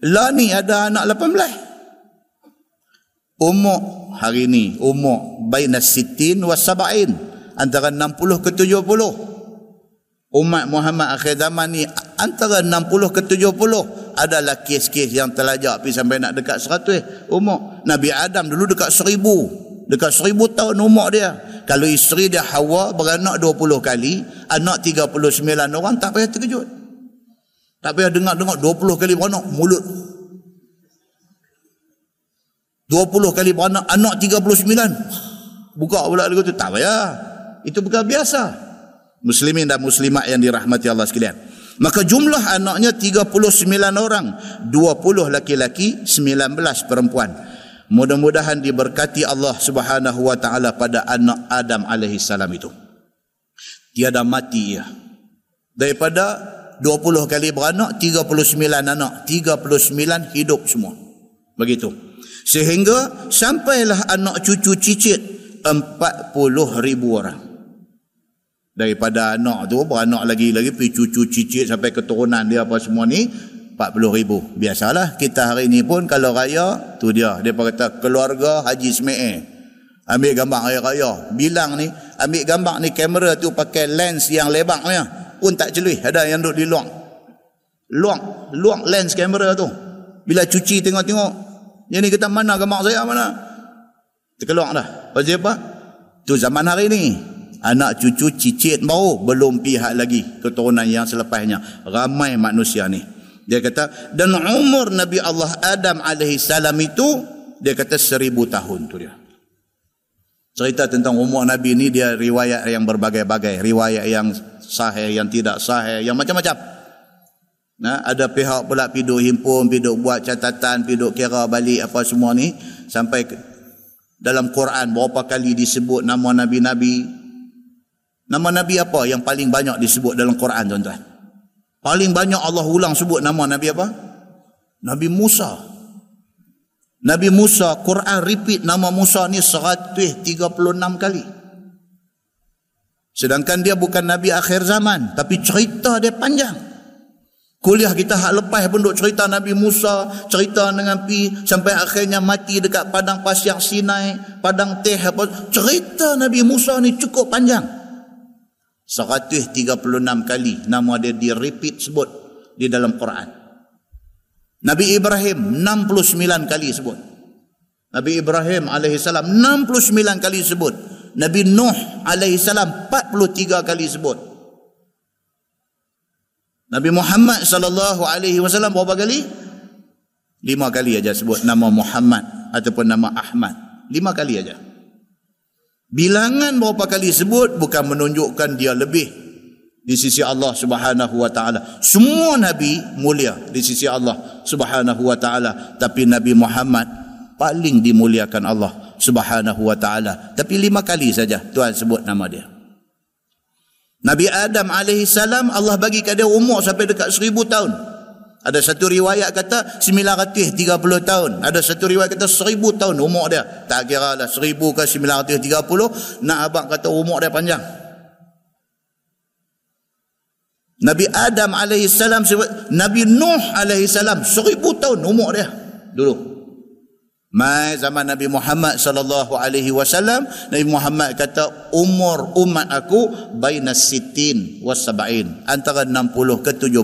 Lah ni ada anak lapan belas. Umur hari ni, umur baina sitin wa sab'in. Antara enam puluh ke tujuh puluh. Umat Muhammad akhir zaman ni antara enam puluh ke tujuh puluh adalah kes-kes yang terlajak pergi sampai nak dekat seratus umur. Nabi Adam dulu dekat seribu. Dekat seribu tahun umur dia. Kalau isteri dia Hawa beranak dua puluh kali, anak tiga puluh sembilan orang, tak payah terkejut. Tak payah dengar-dengar dua puluh kali beranak, mulut. Dua puluh kali beranak, anak tiga puluh sembilan. Buka pula lagu tu. Tak payah. Itu bukan biasa. Muslimin dan muslimat yang dirahmati Allah sekalian. Maka jumlah anaknya tiga puluh sembilan orang. dua puluh laki-laki, sembilan belas perempuan. Mudah-mudahan diberkati Allah Subhanahu wa taala pada anak Adam alaihi salam itu. Tiada mati ia. Daripada 20 kali beranak, 39 anak, 39 hidup semua. Begitu. Sehingga sampailah anak cucu cicit 40 ribu orang. Daripada anak tu beranak lagi-lagi pergi cucu cicit sampai keturunan dia apa semua ni 40 ribu. Biasalah kita hari ni pun kalau raya, tu dia. Dia kata keluarga Haji Ismail. Ambil gambar raya raya. Bilang ni, ambil gambar ni kamera tu pakai lens yang lebar ni. Pun tak celui. Ada yang duduk di luang. Luang. Luang lens kamera tu. Bila cuci tengok-tengok. Yang ni kata mana gambar saya mana? Terkeluar dah. Pasal apa? Tu zaman hari ni. Anak cucu cicit baru belum pihak lagi keturunan yang selepasnya. Ramai manusia ni. Dia kata dan umur Nabi Allah Adam alaihi salam itu dia kata seribu tahun tu dia. Cerita tentang umur Nabi ni dia riwayat yang berbagai-bagai, riwayat yang sahih, yang tidak sahih, yang macam-macam. Nah, ada pihak pula piduk himpun, piduk buat catatan, piduk kira balik apa semua ni sampai dalam Quran berapa kali disebut nama nabi-nabi. Nama nabi apa yang paling banyak disebut dalam Quran tuan-tuan? Paling banyak Allah ulang sebut nama Nabi apa? Nabi Musa. Nabi Musa, Quran repeat nama Musa ni 136 kali. Sedangkan dia bukan Nabi akhir zaman. Tapi cerita dia panjang. Kuliah kita hak lepas pun duk cerita Nabi Musa, cerita dengan pi sampai akhirnya mati dekat padang pasir Sinai, padang teh apa. Cerita Nabi Musa ni cukup panjang. 136 kali nama dia di repeat sebut di dalam Quran. Nabi Ibrahim 69 kali sebut. Nabi Ibrahim alaihi salam 69 kali sebut. Nabi Nuh alaihi salam 43 kali sebut. Nabi Muhammad sallallahu alaihi wasallam berapa kali? Lima kali aja sebut nama Muhammad ataupun nama Ahmad. Lima kali aja. Bilangan berapa kali sebut bukan menunjukkan dia lebih di sisi Allah Subhanahu wa taala. Semua nabi mulia di sisi Allah Subhanahu wa taala, tapi Nabi Muhammad paling dimuliakan Allah Subhanahu wa taala. Tapi lima kali saja Tuhan sebut nama dia. Nabi Adam alaihi salam Allah bagi kepada umur sampai dekat seribu tahun. Ada satu riwayat kata 930 tahun. Ada satu riwayat kata 1000 tahun umur dia. Tak kira lah 1000 ke 930. Nak abang kata umur dia panjang. Nabi Adam AS, Nabi Nuh AS, 1000 tahun umur dia. Dulu. Mai zaman Nabi Muhammad sallallahu alaihi wasallam Nabi Muhammad kata umur umat aku baina sitin was sab'in antara 60 ke 70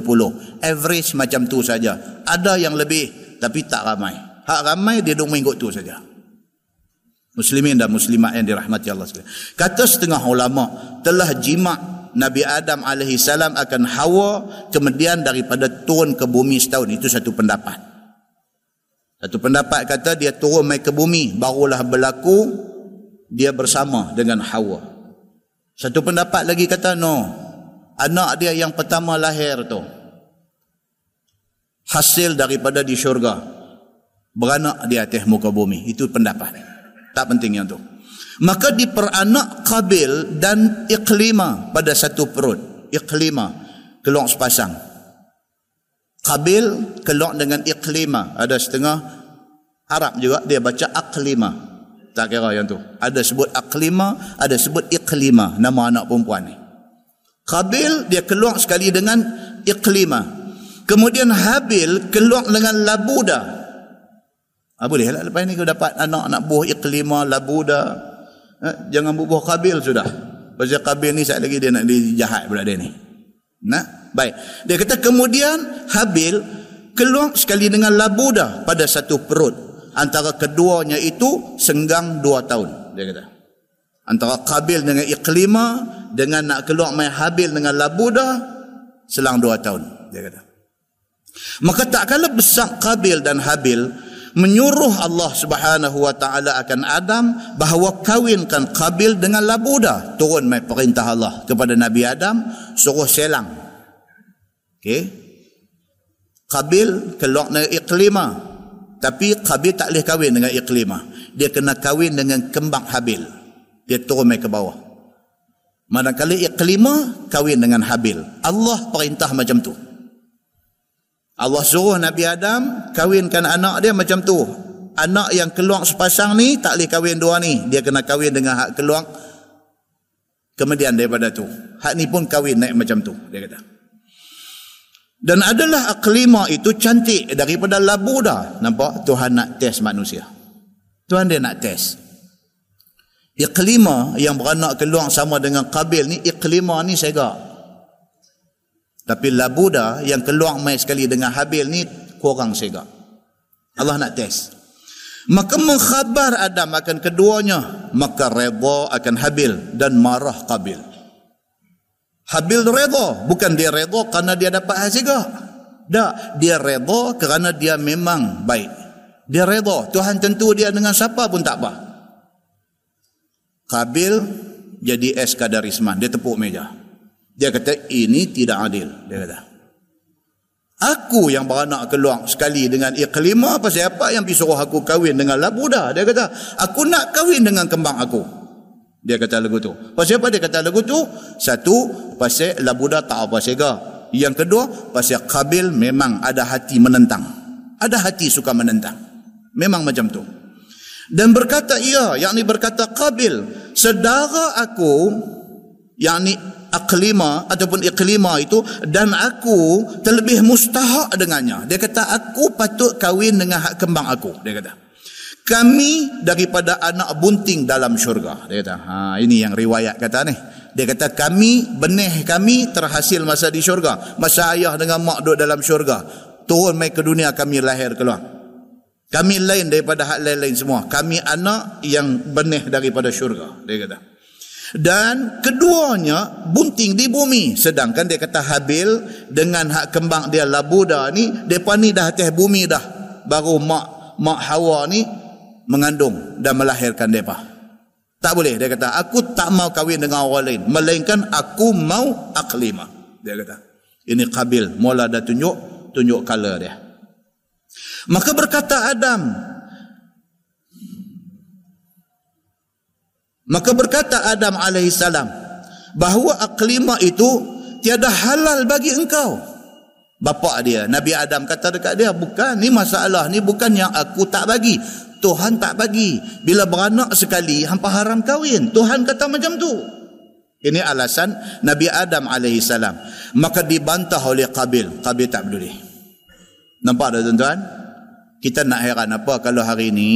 average macam tu saja. Ada yang lebih tapi tak ramai. Hak ramai dia duk mengikut tu saja. Muslimin dan muslimat yang dirahmati Allah sekalian. Kata setengah ulama telah jima' Nabi Adam alaihi salam akan Hawa kemudian daripada turun ke bumi setahun. Itu satu pendapat satu pendapat kata dia turun mai ke bumi barulah berlaku dia bersama dengan Hawa. Satu pendapat lagi kata no. Anak dia yang pertama lahir tu hasil daripada di syurga. beranak di atas muka bumi itu pendapat tak penting yang tu maka diperanak Kabil dan Iklima pada satu perut Iklima keluar sepasang Kabil keluar dengan Iklima ada setengah Arab juga dia baca Aklima tak kira yang tu. Ada sebut Aklima ada sebut Iklima nama anak perempuan ni. Kabil dia keluar sekali dengan Iklima kemudian Habil keluar dengan Labuda. Ah, boleh lah lepas ni kau dapat anak anak buah Iklima Labuda. Eh, jangan bubuh kabil sudah. Pasal kabil ni saat lagi dia nak dijahat pula dia ni. Nah, baik. Dia kata kemudian Habil keluar sekali dengan labuda pada satu perut. Antara keduanya itu senggang dua tahun. Dia kata. Antara Kabil dengan Iklima dengan nak keluar main Habil dengan labuda selang dua tahun. Dia kata. Maka tak kala besar Kabil dan Habil menyuruh Allah Subhanahu wa taala akan Adam bahawa kawinkan Qabil dengan Labuda turun mai perintah Allah kepada Nabi Adam suruh selang okey Qabil keluar dari iklima tapi Qabil tak boleh kahwin dengan iklima dia kena kahwin dengan kembang Habil dia turun ke bawah manakala iklima kahwin dengan Habil Allah perintah macam tu Allah suruh Nabi Adam kawinkan anak dia macam tu. Anak yang keluar sepasang ni tak boleh kahwin dua ni. Dia kena kahwin dengan hak keluar kemudian daripada tu. Hak ni pun kahwin naik macam tu. Dia kata. Dan adalah aklima itu cantik daripada labu dah. Nampak? Tuhan nak test manusia. Tuhan dia nak test. Iklima yang beranak keluar sama dengan Kabil ni, iklima ni segak. Tapi Labuda yang keluar mai sekali dengan Habil ni kurang sega. Allah nak test. Maka mengkhabar Adam akan keduanya. Maka reda akan Habil dan marah Qabil. Habil reda. Bukan dia reda kerana dia dapat hasil Tak. Dia reda kerana dia memang baik. Dia reda. Tuhan tentu dia dengan siapa pun tak apa. Qabil jadi es kadarisman. Dia tepuk meja. Dia kata ini tidak adil. Dia kata. Aku yang beranak keluar sekali dengan iklima pasal apa yang pergi suruh aku kahwin dengan labuda. Dia kata aku nak kahwin dengan kembang aku. Dia kata lagu tu. Pasal apa dia kata lagu tu? Satu, pasal labuda tak apa sega. Yang kedua, pasal Kabil memang ada hati menentang. Ada hati suka menentang. Memang macam tu. Dan berkata ia, yakni berkata Kabil, sedara aku, yakni aklima ataupun iklima itu dan aku terlebih mustahak dengannya. Dia kata aku patut kahwin dengan hak kembang aku. Dia kata. Kami daripada anak bunting dalam syurga. Dia kata, ha, ini yang riwayat kata ni. Dia kata kami, benih kami terhasil masa di syurga. Masa ayah dengan mak duduk dalam syurga. Turun mai ke dunia kami lahir keluar. Kami lain daripada hak lain-lain semua. Kami anak yang benih daripada syurga. Dia kata dan keduanya bunting di bumi sedangkan dia kata Habil dengan hak kembang dia Labuda ni depa ni dah atas bumi dah baru mak mak Hawa ni mengandung dan melahirkan depa tak boleh dia kata aku tak mau kahwin dengan orang lain melainkan aku mau aklima dia kata ini Qabil mula dah tunjuk tunjuk color dia maka berkata Adam Maka berkata Adam alaihissalam bahawa aklima itu tiada halal bagi engkau. Bapa dia, Nabi Adam kata dekat dia, bukan ni masalah ni bukan yang aku tak bagi. Tuhan tak bagi. Bila beranak sekali, hampa haram kahwin. Tuhan kata macam tu. Ini alasan Nabi Adam alaihissalam. Maka dibantah oleh Qabil. Qabil tak peduli. Nampak tak tuan-tuan? Kita nak heran apa kalau hari ini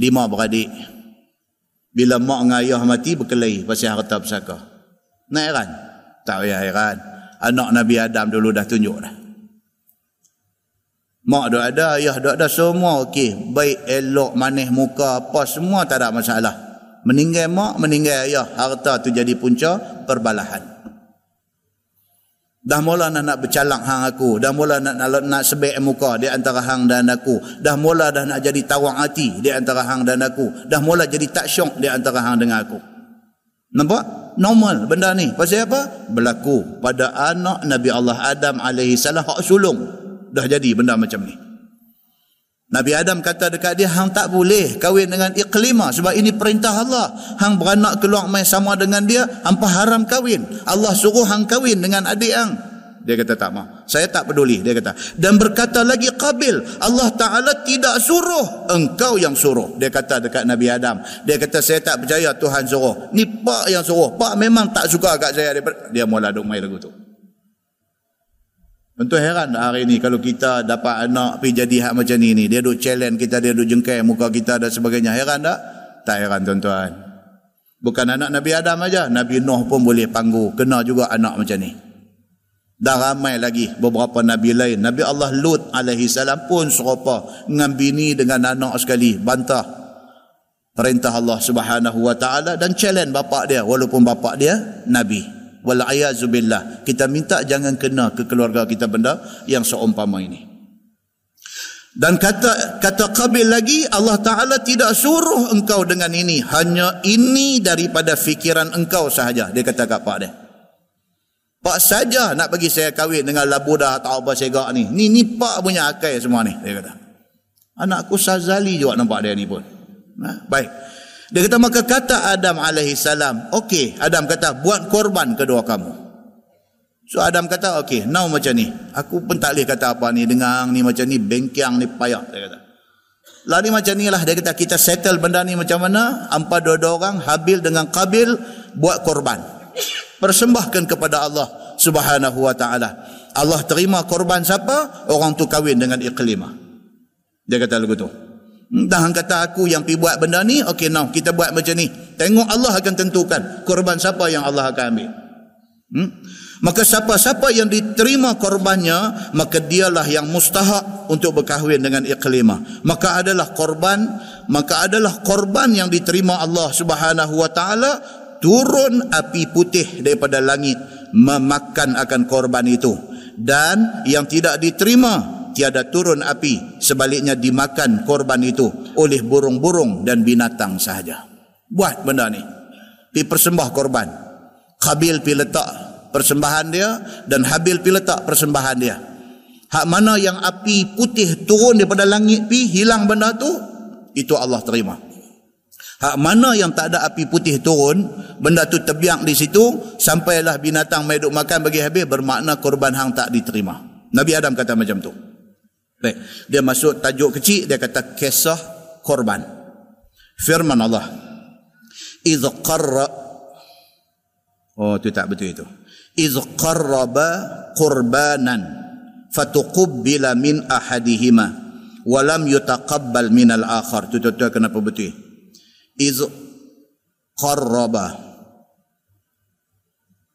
lima beradik bila mak dengan ayah mati berkelahi pasal harta pusaka. Nak heran? Tak payah heran. Anak Nabi Adam dulu dah tunjuk dah. Mak dah ada, ayah dah ada, semua okey. Baik, elok, manis muka, apa, semua tak ada masalah. Meninggal mak, meninggal ayah. Harta tu jadi punca perbalahan. Dah mula nak, nak bercalak hang aku. Dah mula nak, nak, nak sebek muka di antara hang dan aku. Dah mula dah nak jadi tawang hati di antara hang dan aku. Dah mula jadi tak syok di antara hang dengan aku. Nampak? Normal benda ni. Pasal apa? Berlaku pada anak Nabi Allah Adam alaihi salam hak sulung. Dah jadi benda macam ni. Nabi Adam kata dekat dia hang tak boleh kahwin dengan iklimah sebab ini perintah Allah. Hang beranak keluar mai sama dengan dia, hampa haram kahwin. Allah suruh hang kahwin dengan adik hang. Dia kata tak mau. Saya tak peduli. Dia kata. Dan berkata lagi Qabil. Allah Ta'ala tidak suruh. Engkau yang suruh. Dia kata dekat Nabi Adam. Dia kata saya tak percaya Tuhan suruh. Ni pak yang suruh. Pak memang tak suka kat saya. Dia mula duk main lagu tu. Tentu heran hari ni kalau kita dapat anak pergi jadi hak macam ni ni. Dia duk challenge kita, dia duk jengkai muka kita dan sebagainya. Heran tak? Tak heran tuan-tuan. Bukan anak Nabi Adam aja, Nabi Nuh pun boleh panggu. Kena juga anak macam ni. Dan ramai lagi beberapa Nabi lain. Nabi Allah Lut alaihi salam pun serupa. Dengan bini dengan anak sekali. Bantah perintah Allah subhanahu wa ta'ala. Dan challenge bapak dia. Walaupun bapak dia Nabi walayazubillah kita minta jangan kena ke keluarga kita benda yang seumpama ini. Dan kata kata Qabil lagi Allah Taala tidak suruh engkau dengan ini. Hanya ini daripada fikiran engkau sahaja dia kata kat pak dia. Pak saja nak bagi saya kahwin dengan labudah atau apa segak ni. Ni ni pak punya akal semua ni dia kata. Anakku Sazali juga nampak dia ni pun. Nah, baik dia kata maka kata Adam alaihi salam, okey, Adam kata buat korban kedua kamu. So Adam kata okey, now macam ni. Aku pun tak boleh kata apa ni dengang ni macam ni bengkiang ni payah dia kata. Lah ni macam ni lah dia kata kita settle benda ni macam mana? Ampa dua-dua orang Habil dengan Qabil buat korban. Persembahkan kepada Allah Subhanahu wa taala. Allah terima korban siapa? Orang tu kahwin dengan Iqlimah. Dia kata lagu tu. Dah kata aku yang pergi buat benda ni, okey now kita buat macam ni. Tengok Allah akan tentukan korban siapa yang Allah akan ambil. Hmm? Maka siapa-siapa yang diterima korbannya, maka dialah yang mustahak untuk berkahwin dengan iklimah. Maka adalah korban, maka adalah korban yang diterima Allah Subhanahu wa taala turun api putih daripada langit memakan akan korban itu dan yang tidak diterima tiada turun api sebaliknya dimakan korban itu oleh burung-burung dan binatang sahaja. Buat benda ni. Pi persembah korban. Habil pi letak persembahan dia dan Habil pi letak persembahan dia. Hak mana yang api putih turun daripada langit pi hilang benda tu itu Allah terima. Hak mana yang tak ada api putih turun benda tu terbiak di situ sampailah binatang mai duk makan bagi habis bermakna korban hang tak diterima. Nabi Adam kata macam tu Baik. Dia masuk tajuk kecil dia kata kisah korban. Firman Allah. Idh qarra Oh, itu tak betul itu. Idh qarraba qurbanan fatuqbila min ahadihima wa lam yutaqabbal min al-akhar. Itu tu kenapa betul? Idh qarraba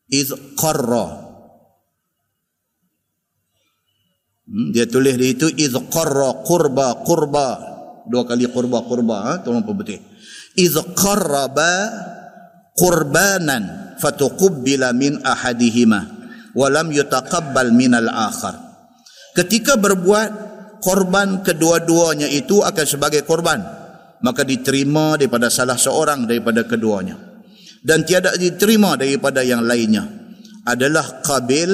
Idh qarra Hmm, dia tulis di itu iz qarra qurba qurba. Dua kali qurba qurba ha? Tolong perbetul iz qarraba qurbanan fatuqbila min ahadihima wa lam yutaqabbal min al-akhar ketika berbuat korban kedua-duanya itu akan sebagai korban. Maka diterima daripada salah seorang daripada keduanya. Dan tiada diterima daripada yang lainnya. Adalah qabil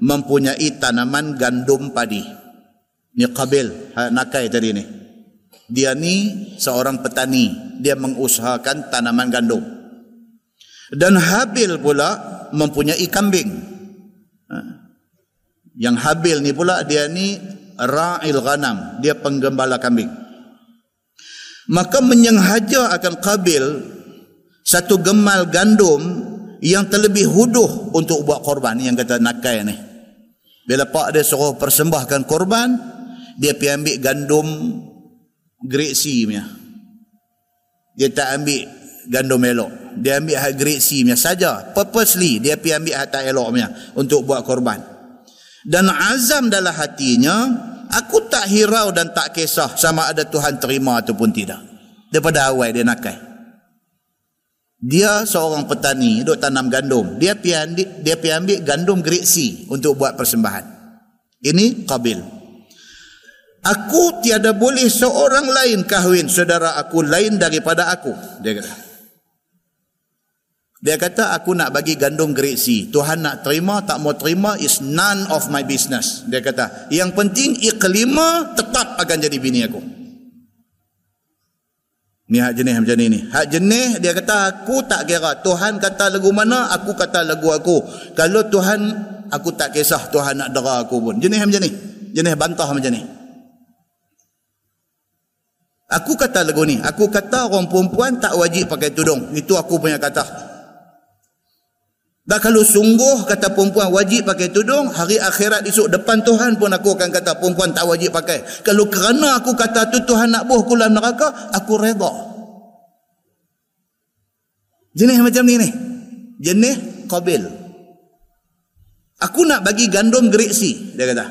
mempunyai tanaman gandum padi. Ni Qabil, ha, nakai tadi ni. Dia ni seorang petani. Dia mengusahakan tanaman gandum. Dan Habil pula mempunyai kambing. Ha. Yang Habil ni pula dia ni ra'il ghanam. Dia penggembala kambing. Maka menyenghaja akan Qabil satu gemal gandum yang terlebih huduh untuk buat korban yang kata nakai ni. Bila pak dia suruh persembahkan korban, dia pergi ambil gandum grade C punya. Dia tak ambil gandum elok. Dia ambil hak grade C punya saja. Purposely dia pergi ambil hak tak elok punya untuk buat korban. Dan azam dalam hatinya, aku tak hirau dan tak kisah sama ada Tuhan terima ataupun tidak. Daripada awal dia nakai. Dia seorang petani duk tanam gandum. Dia pergi ambil, dia pergi ambil gandum C untuk buat persembahan. Ini Qabil. Aku tiada boleh seorang lain kahwin saudara aku lain daripada aku. Dia kata. Dia kata aku nak bagi gandum C. Tuhan nak terima tak mau terima is none of my business. Dia kata yang penting iklima tetap akan jadi bini aku. Ni hak jenis macam ni ni. Hak jenis dia kata aku tak kira. Tuhan kata lagu mana, aku kata lagu aku. Kalau Tuhan, aku tak kisah Tuhan nak dera aku pun. Jenis macam ni. Jenis bantah macam ni. Aku kata lagu ni. Aku kata orang perempuan tak wajib pakai tudung. Itu aku punya kata. Dan kalau sungguh kata perempuan wajib pakai tudung, hari akhirat esok depan Tuhan pun aku akan kata perempuan tak wajib pakai. Kalau kerana aku kata tu Tuhan nak buh kulam neraka, aku reda. Jenis macam ni ni. Jenis qabil. Aku nak bagi gandum gereksi, dia kata.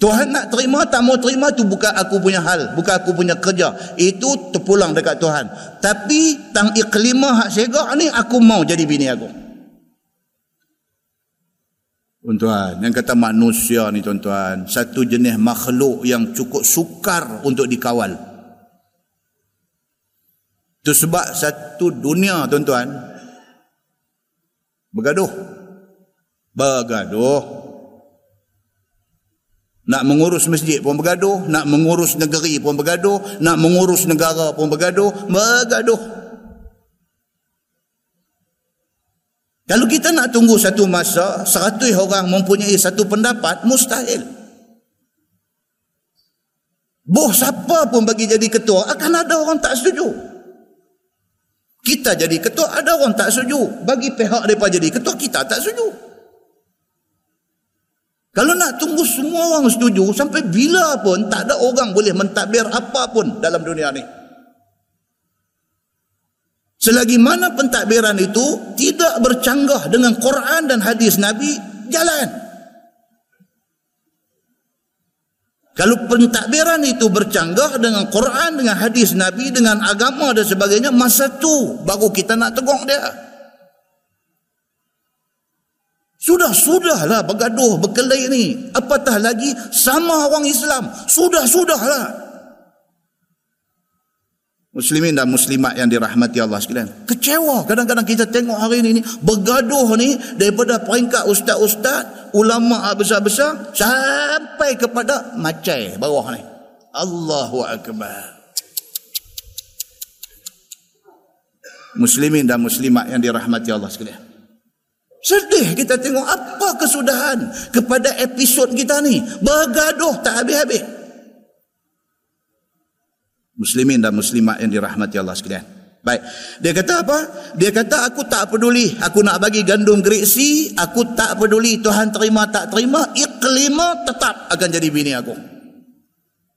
Tuhan nak terima, tak mau terima tu bukan aku punya hal, bukan aku punya kerja. Itu terpulang dekat Tuhan. Tapi tang iklimah hak segak ni aku mau jadi bini aku. Tuan-tuan, yang kata manusia ni tuan-tuan, satu jenis makhluk yang cukup sukar untuk dikawal. Itu sebab satu dunia tuan-tuan, bergaduh. Bergaduh. Nak mengurus masjid pun bergaduh, nak mengurus negeri pun bergaduh, nak mengurus negara pun bergaduh, bergaduh. Kalau kita nak tunggu satu masa, seratus orang mempunyai satu pendapat, mustahil. Boh siapa pun bagi jadi ketua, akan ada orang tak setuju. Kita jadi ketua, ada orang tak setuju. Bagi pihak mereka jadi ketua, kita tak setuju. Kalau nak tunggu semua orang setuju, sampai bila pun tak ada orang boleh mentadbir apa pun dalam dunia ni. Selagi mana pentadbiran itu tidak bercanggah dengan Quran dan hadis Nabi, jalan. Kalau pentadbiran itu bercanggah dengan Quran, dengan hadis Nabi, dengan agama dan sebagainya, masa tu baru kita nak tegur dia. Sudah-sudahlah bergaduh, berkelahi ni. Apatah lagi sama orang Islam. Sudah-sudahlah. Muslimin dan muslimat yang dirahmati Allah sekalian. Kecewa kadang-kadang kita tengok hari ini, bergaduh ni daripada peringkat ustaz-ustaz, ulama besar-besar sampai kepada macai bawah ni. Allahu akbar. Muslimin dan muslimat yang dirahmati Allah sekalian. Sedih kita tengok apa kesudahan kepada episod kita ni. Bergaduh tak habis-habis muslimin dan muslimat yang dirahmati Allah sekalian. Baik. Dia kata apa? Dia kata aku tak peduli. Aku nak bagi gandum gereksi. Aku tak peduli Tuhan terima tak terima. Iklima tetap akan jadi bini aku.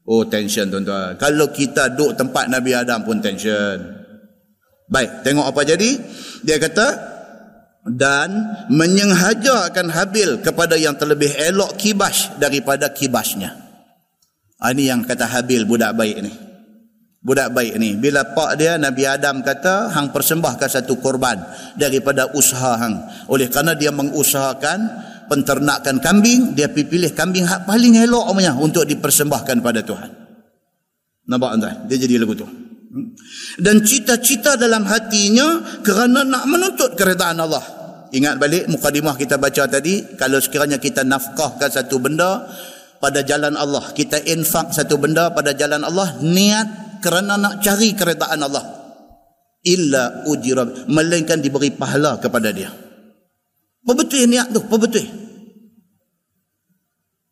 Oh tension tuan-tuan. Kalau kita duduk tempat Nabi Adam pun tension. Baik. Tengok apa jadi. Dia kata. Dan menyengajakan Habil kepada yang terlebih elok kibas daripada kibasnya. Ini yang kata Habil budak baik ni budak baik ni. Bila pak dia Nabi Adam kata hang persembahkan satu korban daripada usaha hang. Oleh kerana dia mengusahakan penternakan kambing dia pilih kambing hak paling elok punya untuk dipersembahkan pada Tuhan. Nampak tuan dia jadi lagu tu. Hmm? dan cita-cita dalam hatinya kerana nak menuntut keredaan Allah. Ingat balik mukadimah kita baca tadi kalau sekiranya kita nafkahkan satu benda pada jalan Allah kita infak satu benda pada jalan Allah niat kerana nak cari keredaan Allah. Illa ujira. Melainkan diberi pahala kepada dia. Apa betul niat tu apa betul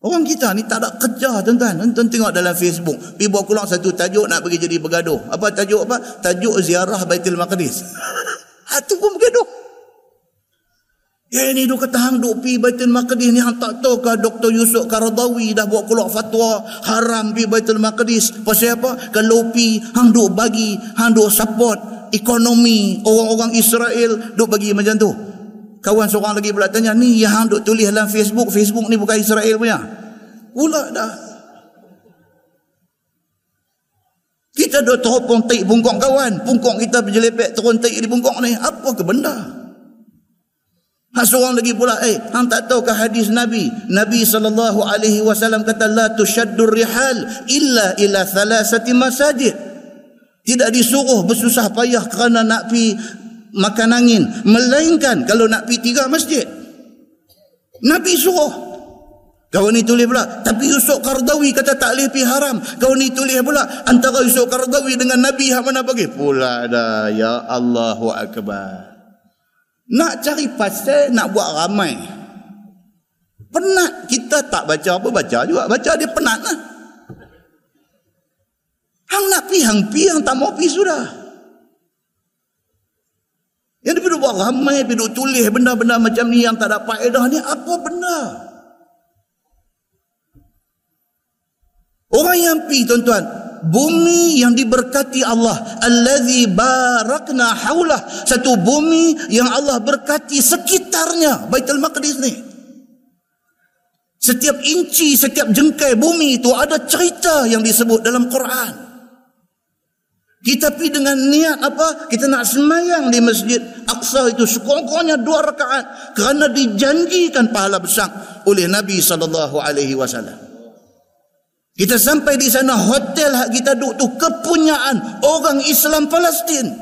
orang kita ni tak ada kerja tuan-tuan. Tuan tengok dalam Facebook. Pergi buat keluar satu tajuk nak pergi jadi bergaduh. Apa tajuk apa? Tajuk ziarah Baitul Maqdis. Ha tu pun bergaduh Ya ini duk kata hang duk pi Baitul Maqdis ni hang tak tahu ke Dr. Yusuf Karadawi dah buat keluar fatwa haram pi Baitul Maqdis. Pasal apa? Kalau pi hang duk bagi, hang duk support ekonomi orang-orang Israel duk bagi macam tu. Kawan seorang lagi pula tanya, ni yang hang duk tulis dalam Facebook, Facebook ni bukan Israel punya. Pula dah. Kita duk teropong taik bungkong kawan. Bungkong kita berjelepek turun taik di bungkong ni. Apa ke benda? Ha seorang lagi pula, eh, hang tak tahu ke hadis Nabi? Nabi sallallahu alaihi wasallam kata la tushaddur rihal illa ila thalathati masajid. Tidak disuruh bersusah payah kerana nak pi makan angin, melainkan kalau nak pi tiga masjid. Nabi suruh. Kau ni tulis pula. Tapi Yusuf Kardawi kata tak boleh pergi haram. Kau ni tulis pula. Antara Yusuf Kardawi dengan Nabi yang mana bagi? Pula dah. Ya Allahu Akbar. Nak cari pasal, nak buat ramai. Penat. Kita tak baca apa, baca juga. Baca dia penat lah. Hang nak pergi, hang pergi. Hang tak mau pergi sudah. Yang dia pergi buat ramai, pergi tulis benda-benda macam ni yang tak ada faedah ni. Apa benda? Orang yang pi tuan-tuan, bumi yang diberkati Allah, allazi barakna haulah, satu bumi yang Allah berkati sekitarnya, Baitul Maqdis ni. Setiap inci, setiap jengkai bumi itu ada cerita yang disebut dalam Quran. Kita pergi dengan niat apa? Kita nak semayang di Masjid Aqsa itu sekurang-kurangnya dua rakaat kerana dijanjikan pahala besar oleh Nabi sallallahu alaihi wasallam. Kita sampai di sana hotel hak kita duduk tu kepunyaan orang Islam Palestin.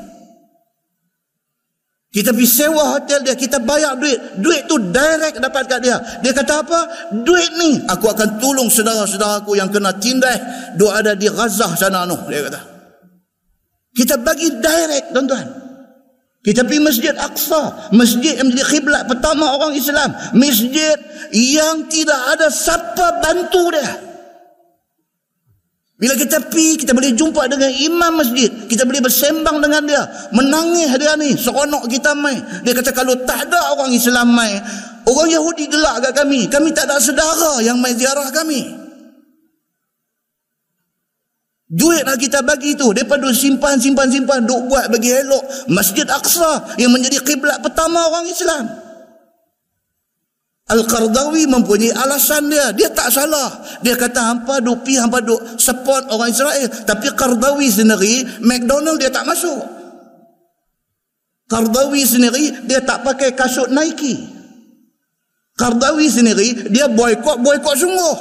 Kita pergi sewa hotel dia, kita bayar duit. Duit tu direct dapat kat dia. Dia kata apa? Duit ni aku akan tolong saudara-saudara aku yang kena tindas. Duk ada di Gaza sana noh, dia kata. Kita bagi direct tuan-tuan. Kita pergi Masjid Aqsa. Masjid yang menjadi khiblat pertama orang Islam. Masjid yang tidak ada siapa bantu dia. Bila kita pi, kita boleh jumpa dengan imam masjid. Kita boleh bersembang dengan dia. Menangis dia ni. Seronok kita mai. Dia kata kalau tak ada orang Islam mai. Orang Yahudi gelak kat kami. Kami tak ada saudara yang mai ziarah kami. Duit nak kita bagi tu. Daripada simpan, simpan, simpan. Duk buat bagi elok. Masjid Aqsa yang menjadi kiblat pertama orang Islam. Al-Qardawi mempunyai alasan dia. Dia tak salah. Dia kata hampa duk pi, hampa duk support orang Israel. Tapi Qardawi sendiri, McDonald dia tak masuk. Qardawi sendiri, dia tak pakai kasut Nike. Qardawi sendiri, dia boykot, boykot sungguh.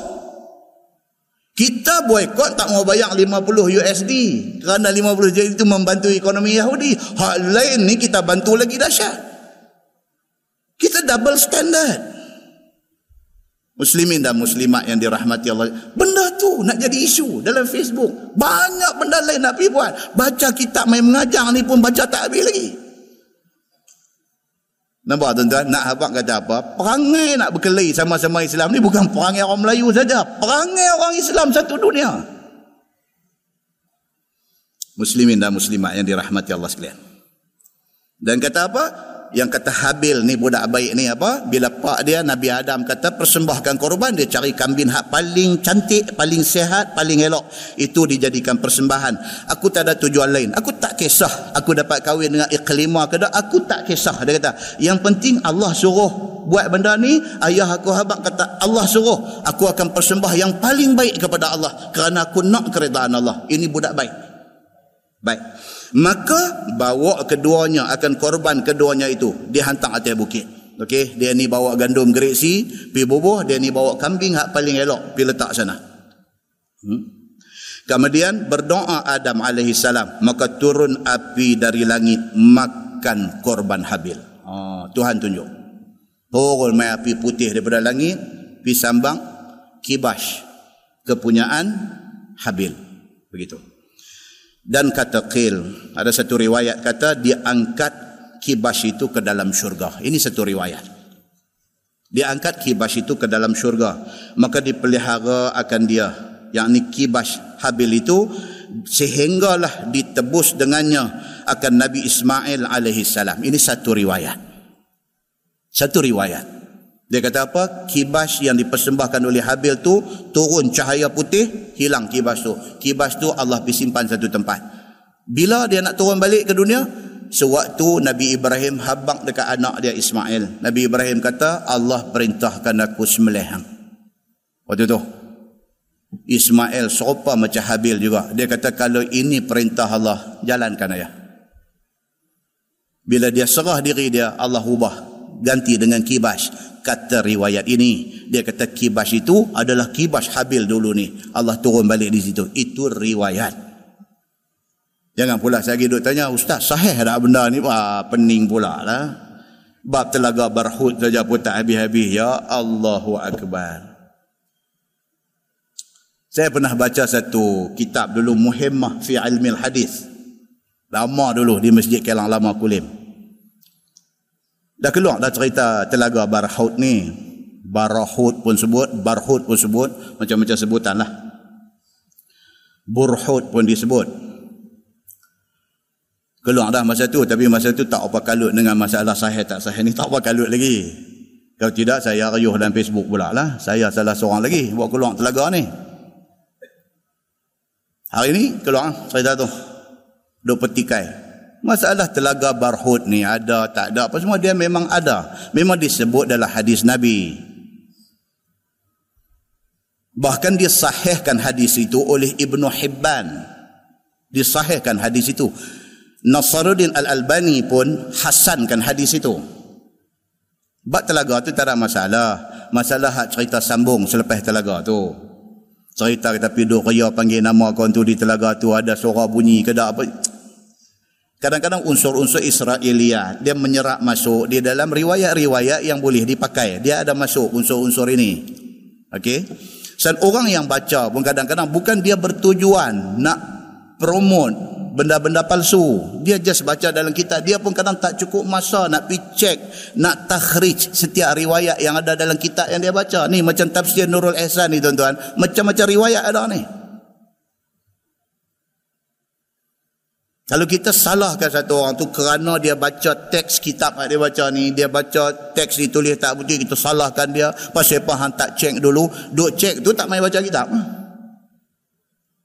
Kita boykot tak mau bayar 50 USD. Kerana 50 USD itu membantu ekonomi Yahudi. Hak lain ni kita bantu lagi dahsyat. Kita double standard. Muslimin dan muslimat yang dirahmati Allah. Benda tu nak jadi isu dalam Facebook. Banyak benda lain nak pergi buat. Baca kitab main mengajar ni pun baca tak habis lagi. Nampak tuan-tuan? Nak habak kata apa? Perangai nak berkelahi sama-sama Islam ni bukan perangai orang Melayu saja. Perangai orang Islam satu dunia. Muslimin dan muslimat yang dirahmati Allah sekalian. Dan kata apa? Yang kata Habil ni budak baik ni apa? Bila pak dia Nabi Adam kata persembahkan korban. Dia cari kambing hak paling cantik paling sehat paling elok. Itu dijadikan persembahan. Aku tak ada tujuan lain. Aku tak kisah aku dapat kahwin dengan iklimah ke tak. Aku tak kisah dia kata. Yang penting Allah suruh buat benda ni ayah aku habak kata Allah suruh. Aku akan persembah yang paling baik kepada Allah. Kerana aku nak keredaan Allah. Ini budak baik. Baik maka bawa keduanya akan korban keduanya itu. Dihantar atas bukit. Okey dia ni bawa gandum geriksi pi bubuh dia ni bawa kambing hak paling elok pi letak sana. Hmm? kemudian berdoa Adam alaihi salam maka turun api dari langit makan korban Habil. Oh, Tuhan tunjuk. Turun mai api putih daripada langit pi sambang kibash kepunyaan Habil. Begitu dan kata Qil ada satu riwayat kata diangkat kibas itu ke dalam syurga. Ini satu riwayat. Diangkat kibas itu ke dalam syurga. Maka dipelihara akan dia. Yakni kibas Habil itu sehinggalah ditebus dengannya akan Nabi Ismail alaihi salam ini satu riwayat. Satu riwayat dia kata apa? Kibas yang dipersembahkan oleh Habil tu turun cahaya putih, hilang kibas tu. Kibas tu Allah disimpan satu tempat. Bila dia nak turun balik ke dunia? Sewaktu Nabi Ibrahim habak dekat anak dia Ismail. Nabi Ibrahim kata, Allah perintahkan aku sembelih Waktu tu. Ismail serupa macam Habil juga. Dia kata, kalau ini perintah Allah, jalankan ayah. Bila dia serah diri dia, Allah ubah. Ganti dengan kibas kata riwayat ini dia kata kibas itu adalah kibas Habil dulu ni. Allah turun balik di situ. Itu riwayat. Jangan pula saya duduk tanya ustaz sahih tak benda ni? Wah pening pula lah. Bab telaga barhut saja pun tak habis-habis. Ya Allahu Akbar. Saya pernah baca satu kitab dulu Muhimmah fi ilmi hadis. Lama dulu di Masjid Kelang Lama Kulim. Dah keluar dah cerita telaga Barhut ni. Barhut pun sebut, Barhut pun sebut, macam-macam sebutan lah. Burhut pun disebut. Keluar dah masa tu tapi masa tu tak apa kalut dengan masalah sahih tak sahih ni tak apa kalut lagi. Kalau tidak saya rayuh dalam Facebook pula lah. Saya salah seorang lagi buat keluar telaga ni. Hari ni keluar cerita tu. Duk petikai. Masalah telaga barhud ni ada tak ada apa semua dia memang ada. Memang disebut dalam hadis Nabi. Bahkan disahihkan hadis itu oleh Ibnu Hibban. Disahihkan hadis itu. Nasaruddin Al-Albani pun hasankan hadis itu. Bak telaga tu tak ada masalah. Masalah hak cerita sambung selepas telaga tu. Cerita kita pergi raya panggil nama kau tu di telaga tu ada suara bunyi ke tak apa. Kadang-kadang unsur-unsur Israelia dia menyerap masuk di dalam riwayat-riwayat yang boleh dipakai. Dia ada masuk unsur-unsur ini. Okey. Dan orang yang baca pun kadang-kadang bukan dia bertujuan nak promote benda-benda palsu. Dia just baca dalam kitab. Dia pun kadang tak cukup masa nak pergi cek, nak takhrij setiap riwayat yang ada dalam kitab yang dia baca. Ni macam tafsir Nurul Ihsan ni tuan-tuan. Macam-macam riwayat ada ni. Kalau kita salahkan satu orang tu kerana dia baca teks kitab yang dia baca ni, dia baca teks ditulis tak betul, kita salahkan dia. Pasal apa hang tak cek dulu? Duk cek tu tak main baca kitab.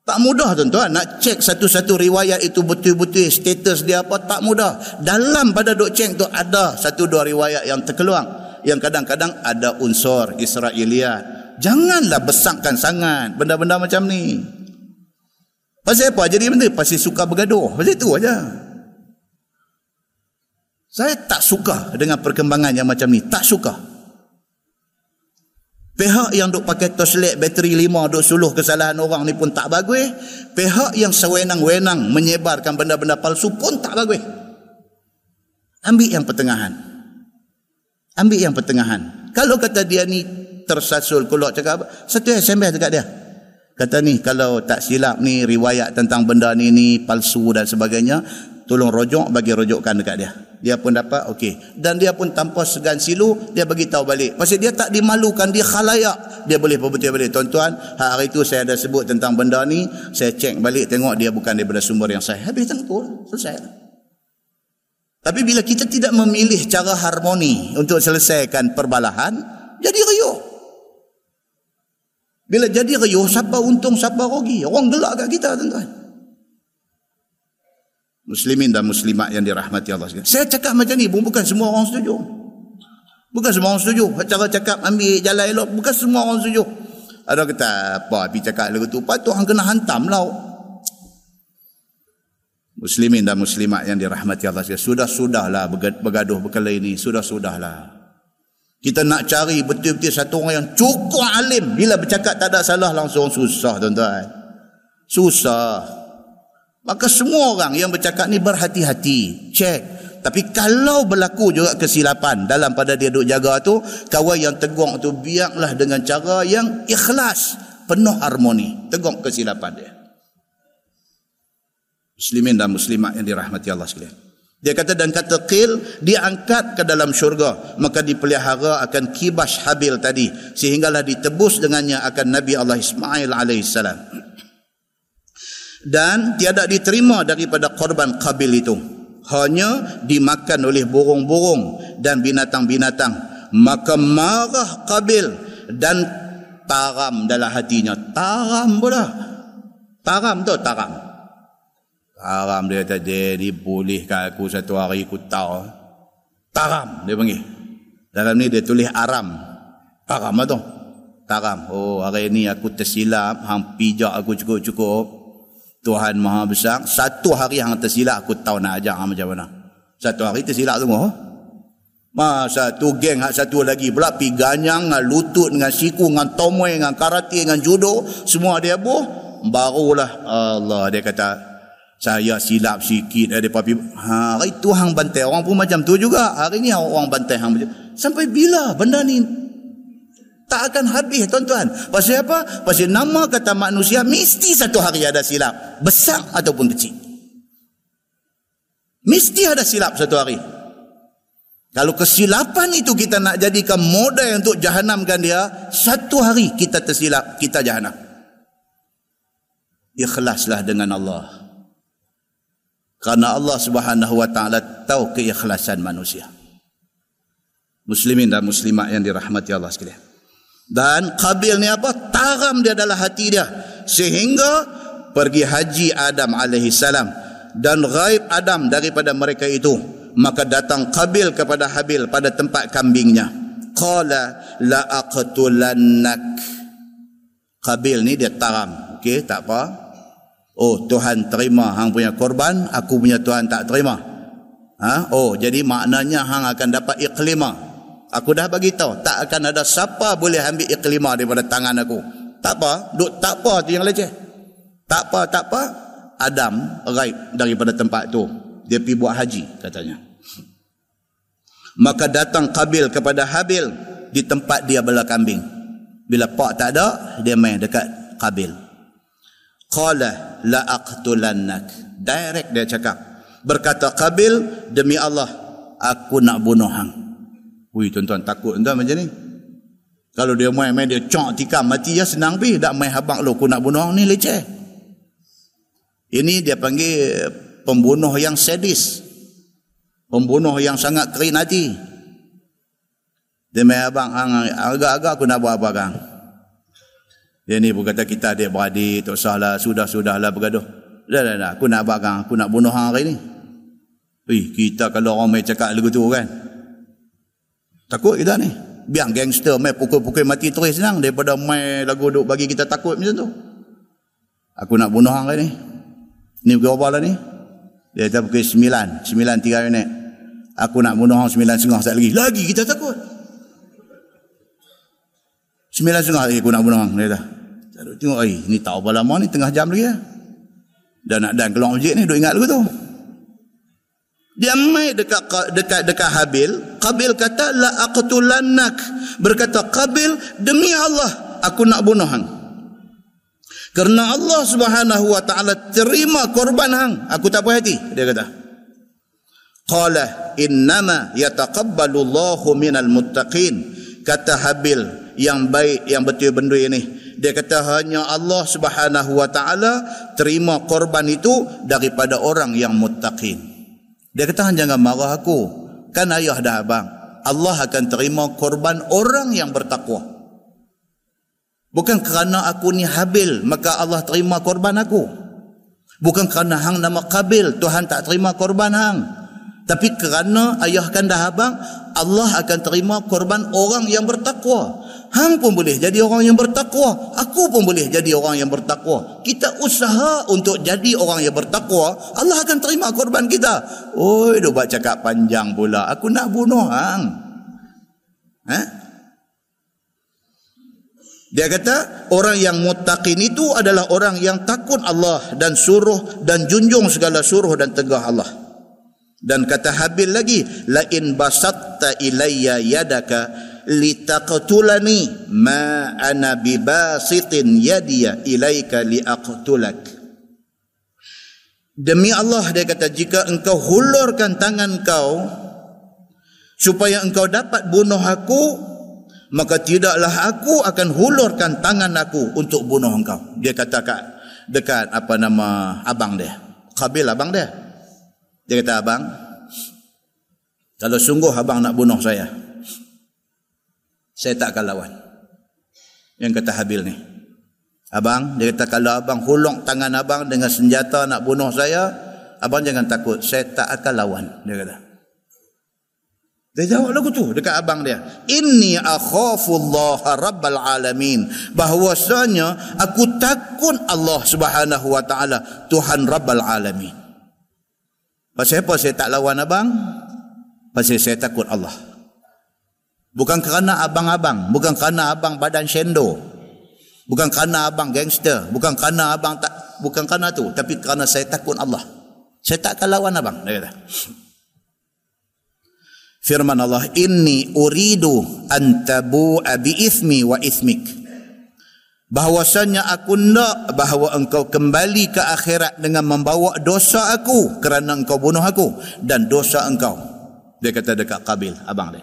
Tak mudah tuan-tuan nak cek satu-satu riwayat itu betul-betul status dia apa tak mudah. Dalam pada dok cek tu ada satu dua riwayat yang terkeluar yang kadang-kadang ada unsur Israeliat. Janganlah besarkan sangat benda-benda macam ni. Pasal apa jadi benda? Pasal suka bergaduh. Pasal itu aja. Saya tak suka dengan perkembangan yang macam ni. Tak suka. Pihak yang duk pakai toslet bateri lima duk suluh kesalahan orang ni pun tak bagus. Pihak yang sewenang-wenang menyebarkan benda-benda palsu pun tak bagus. Ambil yang pertengahan. Ambil yang pertengahan. Kalau kata dia ni tersasul keluar cakap apa? Satu SMS dekat dia. Kata ni kalau tak silap ni riwayat tentang benda ni ni palsu dan sebagainya. Tolong rojok bagi rojokkan dekat dia. Dia pun dapat okey. Dan dia pun tanpa segan silu dia bagi tahu balik. Pasal dia tak dimalukan dia khalayak. Dia boleh berbetul balik tuan-tuan. Hari itu saya ada sebut tentang benda ni saya cek balik tengok dia bukan daripada sumber yang sahih. Habis tengok selesai tapi bila kita tidak memilih cara harmoni untuk selesaikan perbalahan jadi riuh bila jadi riuh siapa untung siapa rugi orang gelak kat kita tuan-tuan muslimin dan muslimat yang dirahmati Allah. Saya cakap macam ni bukan semua orang setuju. Bukan semua orang setuju. Cara cakap ambil jalan elok bukan semua orang setuju. Ada kata apa api cakap lagu tu patut hang kena hantam lah. Muslimin dan muslimat yang dirahmati Allah. Sudah-sudahlah bergaduh berkala ini. Sudah-sudahlah. Kita nak cari betul-betul satu orang yang cukup alim. Bila bercakap tak ada salah langsung susah tuan-tuan. Susah. Maka semua orang yang bercakap ni berhati-hati. Cek. Tapi kalau berlaku juga kesilapan dalam pada dia duk jaga tu, kawan yang tegur tu biarlah dengan cara yang ikhlas, penuh harmoni. Tegur kesilapan dia. Muslimin dan muslimat yang dirahmati Allah sekalian. Dia kata dan kata qil diangkat ke dalam syurga maka dipelihara akan kibas habil tadi sehinggalah ditebus dengannya akan Nabi Allah Ismail alaihissalam. Dan tiada diterima daripada korban kabil itu. Hanya dimakan oleh burung-burung dan binatang-binatang. Maka marah kabil dan taram dalam hatinya. Taram pula. Taram tu taram taram dia kata dia ni bolehkan aku satu hari aku tahu taram dia panggil dalam ni dia tulis aram taram lah tu taram oh hari ni aku tersilap hang pijak aku cukup-cukup Tuhan Maha Besar. Satu hari yang tersilap aku tahu nak ajar macam mana. Satu hari tersilap semua. Masa tu geng hak satu lagi pula pi ganyang dengan lutut dengan siku dengan tomoy dengan karate dengan judo semua dia buh barulah Allah dia kata saya silap sikit ada papi ha, hari tu hang bantai orang pun macam tu juga hari ni orang bantai hang macam sampai bila benda ni Tak akan habis tuan-tuan. Pasal apa? Pasal nama kata manusia mesti satu hari ada silap. Besar ataupun kecil. Mesti ada silap satu hari. Kalau kesilapan itu kita nak jadikan modal untuk jahanamkan dia, satu hari kita tersilap, kita jahanam. Ikhlaslah dengan Allah. Karena Allah Subhanahu wa taala tahu keikhlasan manusia. Muslimin dan muslimat yang dirahmati Allah sekalian. Dan Qabil ni apa? Taram dia dalam hati dia. Sehingga pergi haji Adam alaihi salam dan ghaib Adam daripada mereka itu maka datang Qabil kepada Habil pada tempat kambingnya qala la aqtulannak Qabil ni dia taram okey tak apa oh Tuhan terima hang punya korban aku punya Tuhan tak terima ha oh jadi maknanya hang akan dapat iklima aku dah bagi tahu tak akan ada siapa boleh ambil iklima daripada tangan aku tak apa duk tak apa tu yang leceh tak apa tak apa Adam raib daripada tempat tu. Dia pergi buat haji katanya. Maka datang Qabil kepada Habil di tempat dia bela kambing. Bila pak tak ada, dia main dekat Qabil. Qala la aqtulannak. Direct dia cakap. Berkata Qabil, demi Allah, aku nak bunuh hang. Ui tuan-tuan takut tuan macam ni. Kalau dia main-main dia cok tikam mati ya senang pi dak main habaq lu aku nak bunuh hang ni leceh. Ini dia panggil pembunuh yang sadis. Pembunuh yang sangat kerin hati. Dia main abang, agak-agak aku nak buat apa kang? Dia ni pun kata kita adik beradik, tak usahlah, sudah-sudahlah bergaduh. Dah, dah, dah, aku nak buat kang, aku nak bunuh hang hari ni. Eh, kita kalau orang main cakap lagu tu kan. Takut kita ni. Biar gangster main pukul-pukul mati terus senang daripada main lagu duk bagi kita takut macam tu. Aku nak bunuh hang hari ni. Ni pukul berapa lah ni? Dia kata pukul sembilan. Sembilan tiga minit. Aku nak bunuh orang sembilan setengah sekali lagi. Lagi kita takut. Sembilan setengah lagi aku nak bunuh orang. Dia kata. Tengok, eh, ni tahu berapa lama ni. Tengah jam lagi ya. Dan nak dan keluar masjid ni. Duk ingat lagu tu. Dia mai dekat dekat dekat Habil. Qabil kata la aqtulannak. Berkata Qabil demi Allah aku nak bunuh hang. Kerana Allah Subhanahu wa taala terima korban hang, aku tak puas hati, dia kata. Qala innama yataqabbalu Allahu minal muttaqin. Kata Habil yang baik yang betul benda ini. Dia kata hanya Allah Subhanahu wa taala terima korban itu daripada orang yang muttaqin. Dia kata jangan marah aku. Kan ayah dah abang. Allah akan terima korban orang yang bertakwa. Bukan kerana aku ni habil maka Allah terima korban aku. Bukan kerana hang nama kabil Tuhan tak terima korban hang. Tapi kerana ayah kanda abang Allah akan terima korban orang yang bertakwa. Hang pun boleh jadi orang yang bertakwa. Aku pun boleh jadi orang yang bertakwa. Kita usaha untuk jadi orang yang bertakwa. Allah akan terima korban kita. Oi, dia buat cakap panjang pula. Aku nak bunuh hang. Eh? Dia kata orang yang muttaqin itu adalah orang yang takut Allah dan suruh dan junjung segala suruh dan tegah Allah. Dan kata Habil lagi, la in basatta ilayya yadaka litaqtulani ma ana bibasitin yadiya ilaika liaqtulak. Demi Allah dia kata jika engkau hulurkan tangan kau supaya engkau dapat bunuh aku maka tidaklah aku akan hulurkan tangan aku untuk bunuh engkau. Dia kata kat dekat apa nama abang dia. Qabil abang dia. Dia kata abang, kalau sungguh abang nak bunuh saya, saya tak akan lawan. Yang kata Habil ni. Abang, dia kata kalau abang hulung tangan abang dengan senjata nak bunuh saya, abang jangan takut, saya tak akan lawan. Dia kata. Dia jawab lagu tu dekat abang dia. Inni Allah rabbal alamin. Bahwasanya aku takut Allah subhanahu wa ta'ala. Tuhan rabbal alamin. Pasal apa saya tak lawan abang? Pasal saya takut Allah. Bukan kerana abang-abang. Bukan kerana abang badan shendo. Bukan kerana abang gangster. Bukan kerana abang tak. Bukan kerana tu. Tapi kerana saya takut Allah. Saya tak akan lawan abang. Dia kata. Firman Allah, "Inni uridu an tabu'a bi ithmi wa ithmik." Bahawasanya aku nak bahawa engkau kembali ke akhirat dengan membawa dosa aku kerana engkau bunuh aku dan dosa engkau. Dia kata dekat Qabil, abang dia.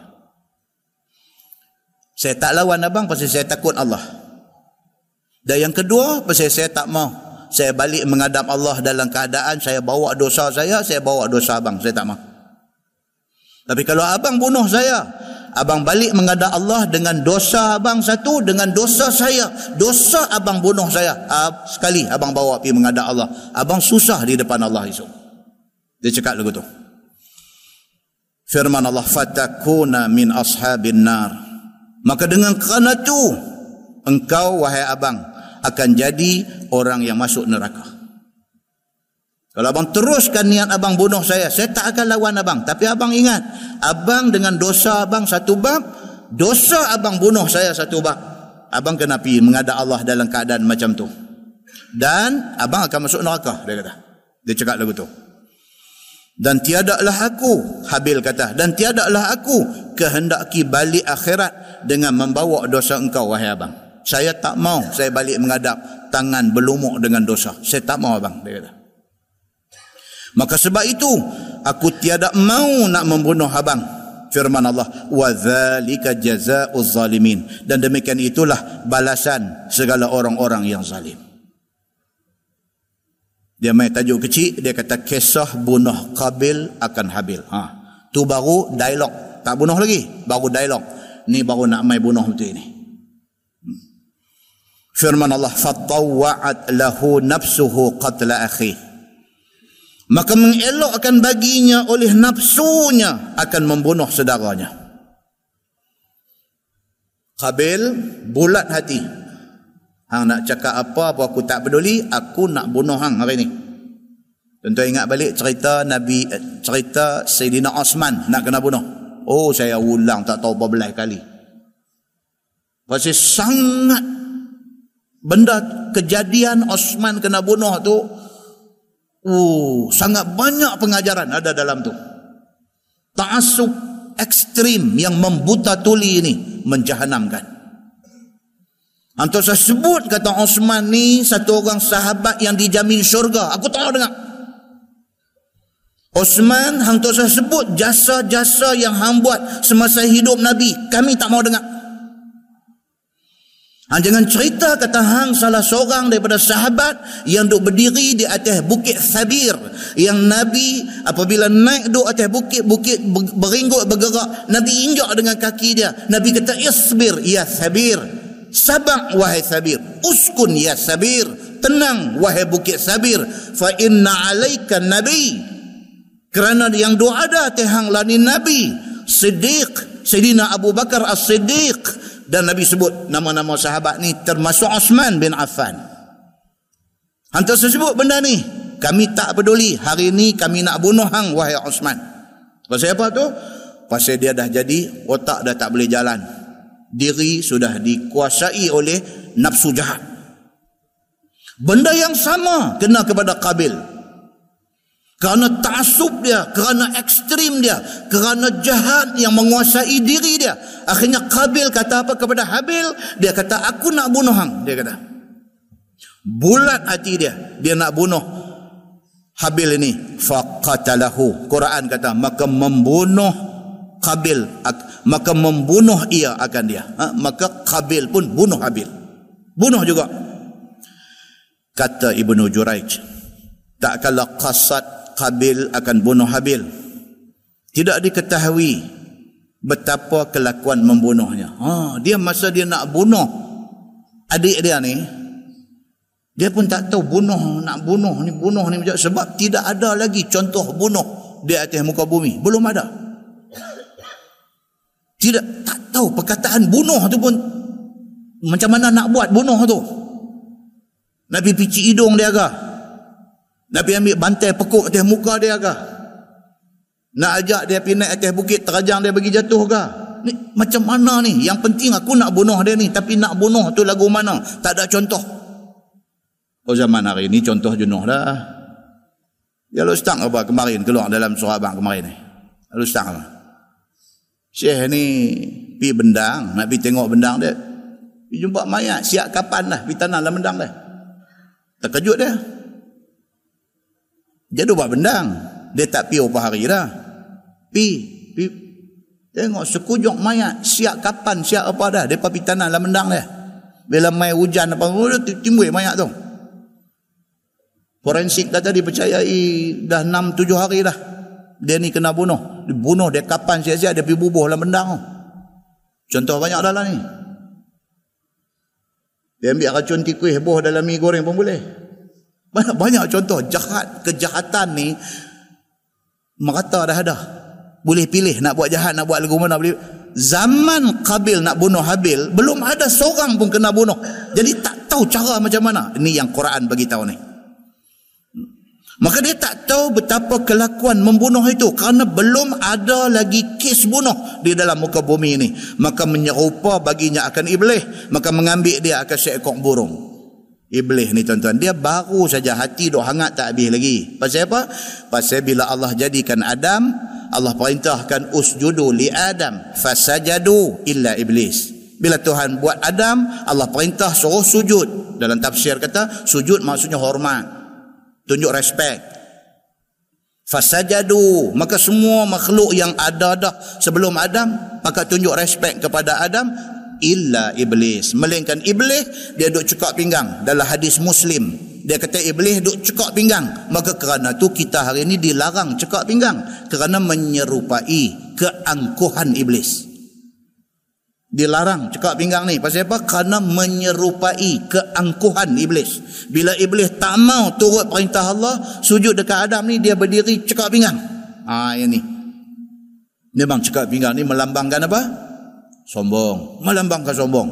Saya tak lawan abang pasal saya takut Allah. Dan yang kedua, pasal saya tak mau. Saya balik menghadap Allah dalam keadaan saya bawa dosa saya, saya bawa dosa abang. Saya tak mau. Tapi kalau abang bunuh saya, abang balik menghadap Allah dengan dosa abang satu, dengan dosa saya. Dosa abang bunuh saya. Sekali abang bawa pergi menghadap Allah. Abang susah di depan Allah esok. Dia cakap lagu tu. Firman Allah, Fatakuna min ashabin nar. Maka dengan kerana tu, engkau wahai abang, akan jadi orang yang masuk neraka. Kalau abang teruskan niat abang bunuh saya, saya tak akan lawan abang. Tapi abang ingat, abang dengan dosa abang satu bab, dosa abang bunuh saya satu bab. Abang kena pergi mengadap Allah dalam keadaan macam tu. Dan abang akan masuk neraka, dia kata. Dia cakap lagu tu. Dan tiadalah aku, Habil kata, dan tiadalah aku kehendaki balik akhirat dengan membawa dosa engkau, wahai abang. Saya tak mau saya balik mengadap tangan berlumuk dengan dosa. Saya tak mau abang, dia kata. Maka sebab itu aku tiada mau nak membunuh abang. Firman Allah, "Wa dzalika jazaa'uz zalimin." Dan demikian itulah balasan segala orang-orang yang zalim. Dia main tajuk kecil, dia kata kisah bunuh Qabil akan Habil. Ha. Tu baru dialog, tak bunuh lagi, baru dialog. Ni baru nak main bunuh betul ini. Hmm. Firman Allah, "Fatawwa'at lahu nafsuhu qatla akhihi." maka mengelokkan baginya oleh nafsunya akan membunuh saudaranya. Qabil bulat hati. Hang nak cakap apa apa aku tak peduli, aku nak bunuh hang hari ni. Tentu ingat balik cerita Nabi eh, cerita Sayyidina Osman nak kena bunuh. Oh saya ulang tak tahu berapa kali. Pasal sangat benda kejadian Osman kena bunuh tu Oh, sangat banyak pengajaran ada dalam tu. Ta'asub ekstrim yang membuta tuli ini menjahanamkan. Antar saya sebut kata Osman ni satu orang sahabat yang dijamin syurga. Aku tahu dengar. Osman hang tu saya sebut jasa-jasa yang hang buat semasa hidup Nabi. Kami tak mau dengar. Ha, jangan cerita kata hang salah seorang daripada sahabat yang duk berdiri di atas bukit Sabir yang Nabi apabila naik duk atas bukit bukit beringgut bergerak Nabi injak dengan kaki dia Nabi kata isbir ya Sabir sabar wahai Sabir uskun ya Sabir tenang wahai bukit Sabir fa inna alaika nabi kerana yang doa ada tehang lani Nabi Siddiq Sayyidina Abu Bakar As-Siddiq dan Nabi sebut nama-nama sahabat ni termasuk Osman bin Affan. Hantar sebut benda ni. Kami tak peduli. Hari ni kami nak bunuh hang wahai Osman. Pasal apa tu? Pasal dia dah jadi otak dah tak boleh jalan. Diri sudah dikuasai oleh nafsu jahat. Benda yang sama kena kepada Qabil kerana taksub dia, kerana ekstrim dia, kerana jahat yang menguasai diri dia. Akhirnya Qabil kata apa kepada Habil? Dia kata, aku nak bunuh hang. Dia kata. Bulat hati dia. Dia nak bunuh Habil ini. Faqatalahu. Quran kata, maka membunuh Qabil. Maka membunuh ia akan dia. Ha? Maka Qabil pun bunuh Habil. Bunuh juga. Kata Ibnu Juraij. Tak kala qasad Qabil akan bunuh Habil. Tidak diketahui betapa kelakuan membunuhnya. Ha, dia masa dia nak bunuh adik dia ni, dia pun tak tahu bunuh, nak bunuh ni, bunuh ni sebab tidak ada lagi contoh bunuh di atas muka bumi. Belum ada. Tidak, tak tahu perkataan bunuh tu pun macam mana nak buat bunuh tu. Nabi pici hidung dia agak. Nabi ambil bantai pekuk atas muka dia ke? Nak ajak dia pergi naik atas bukit terajang dia bagi jatuh ke? Ni, macam mana ni? Yang penting aku nak bunuh dia ni. Tapi nak bunuh tu lagu mana? Tak ada contoh. Oh zaman hari ni contoh jenuh dah. Ya lu stang apa kemarin keluar dalam surah abang kemarin ni? Lu stang apa? Syekh ni pi bendang, nak pi tengok bendang dia. Pi jumpa mayat, siap kapan dah pi tanam dalam bendang dia. Terkejut dia. Dia duduk buat bendang. Dia tak pi berapa hari dah. Pi, pi tengok sekujur mayat, siap kapan, siap apa dah. Dia pi tanam dalam bendang dia. Bila mai hujan apa, timbul mayat tu. Forensik kata dipercayai dah 6 7 hari dah. Dia ni kena bunuh. Dibunuh dia kapan siap-siap dia pergi bubuh dalam bendang. Contoh banyak dalam ni. Dia ambil racun tikus buah dalam mi goreng pun boleh. Banyak-banyak contoh jahat, kejahatan ni merata dah ada. Boleh pilih nak buat jahat, nak buat lagu mana boleh. Zaman Qabil nak bunuh Habil, belum ada seorang pun kena bunuh. Jadi tak tahu cara macam mana. Ini yang Quran bagi tahu ni. Maka dia tak tahu betapa kelakuan membunuh itu kerana belum ada lagi kes bunuh di dalam muka bumi ini. Maka menyerupa baginya akan iblis. Maka mengambil dia akan seekor burung. Iblis ni tuan-tuan. Dia baru saja hati duk hangat tak habis lagi. Pasal apa? Pasal bila Allah jadikan Adam. Allah perintahkan usjudu li Adam. Fasajadu illa iblis. Bila Tuhan buat Adam. Allah perintah suruh sujud. Dalam tafsir kata sujud maksudnya hormat tunjuk respect. Fasajadu maka semua makhluk yang ada dah. Sebelum Adam maka tunjuk respect kepada Adam illa iblis. Melainkan iblis dia duk cekak pinggang. Dalam hadis muslim dia kata iblis duk cekak pinggang. Maka kerana tu kita hari ini dilarang cekak pinggang. Kerana menyerupai keangkuhan iblis dilarang. Cekak pinggang ni. Pasal apa? Kerana menyerupai keangkuhan iblis. Bila iblis tak mau turut perintah Allah sujud dekat Adam ni dia berdiri cekak pinggang. Ha yang ni. Memang cekak pinggang ni melambangkan apa? Sombong. Melambangkan sombong.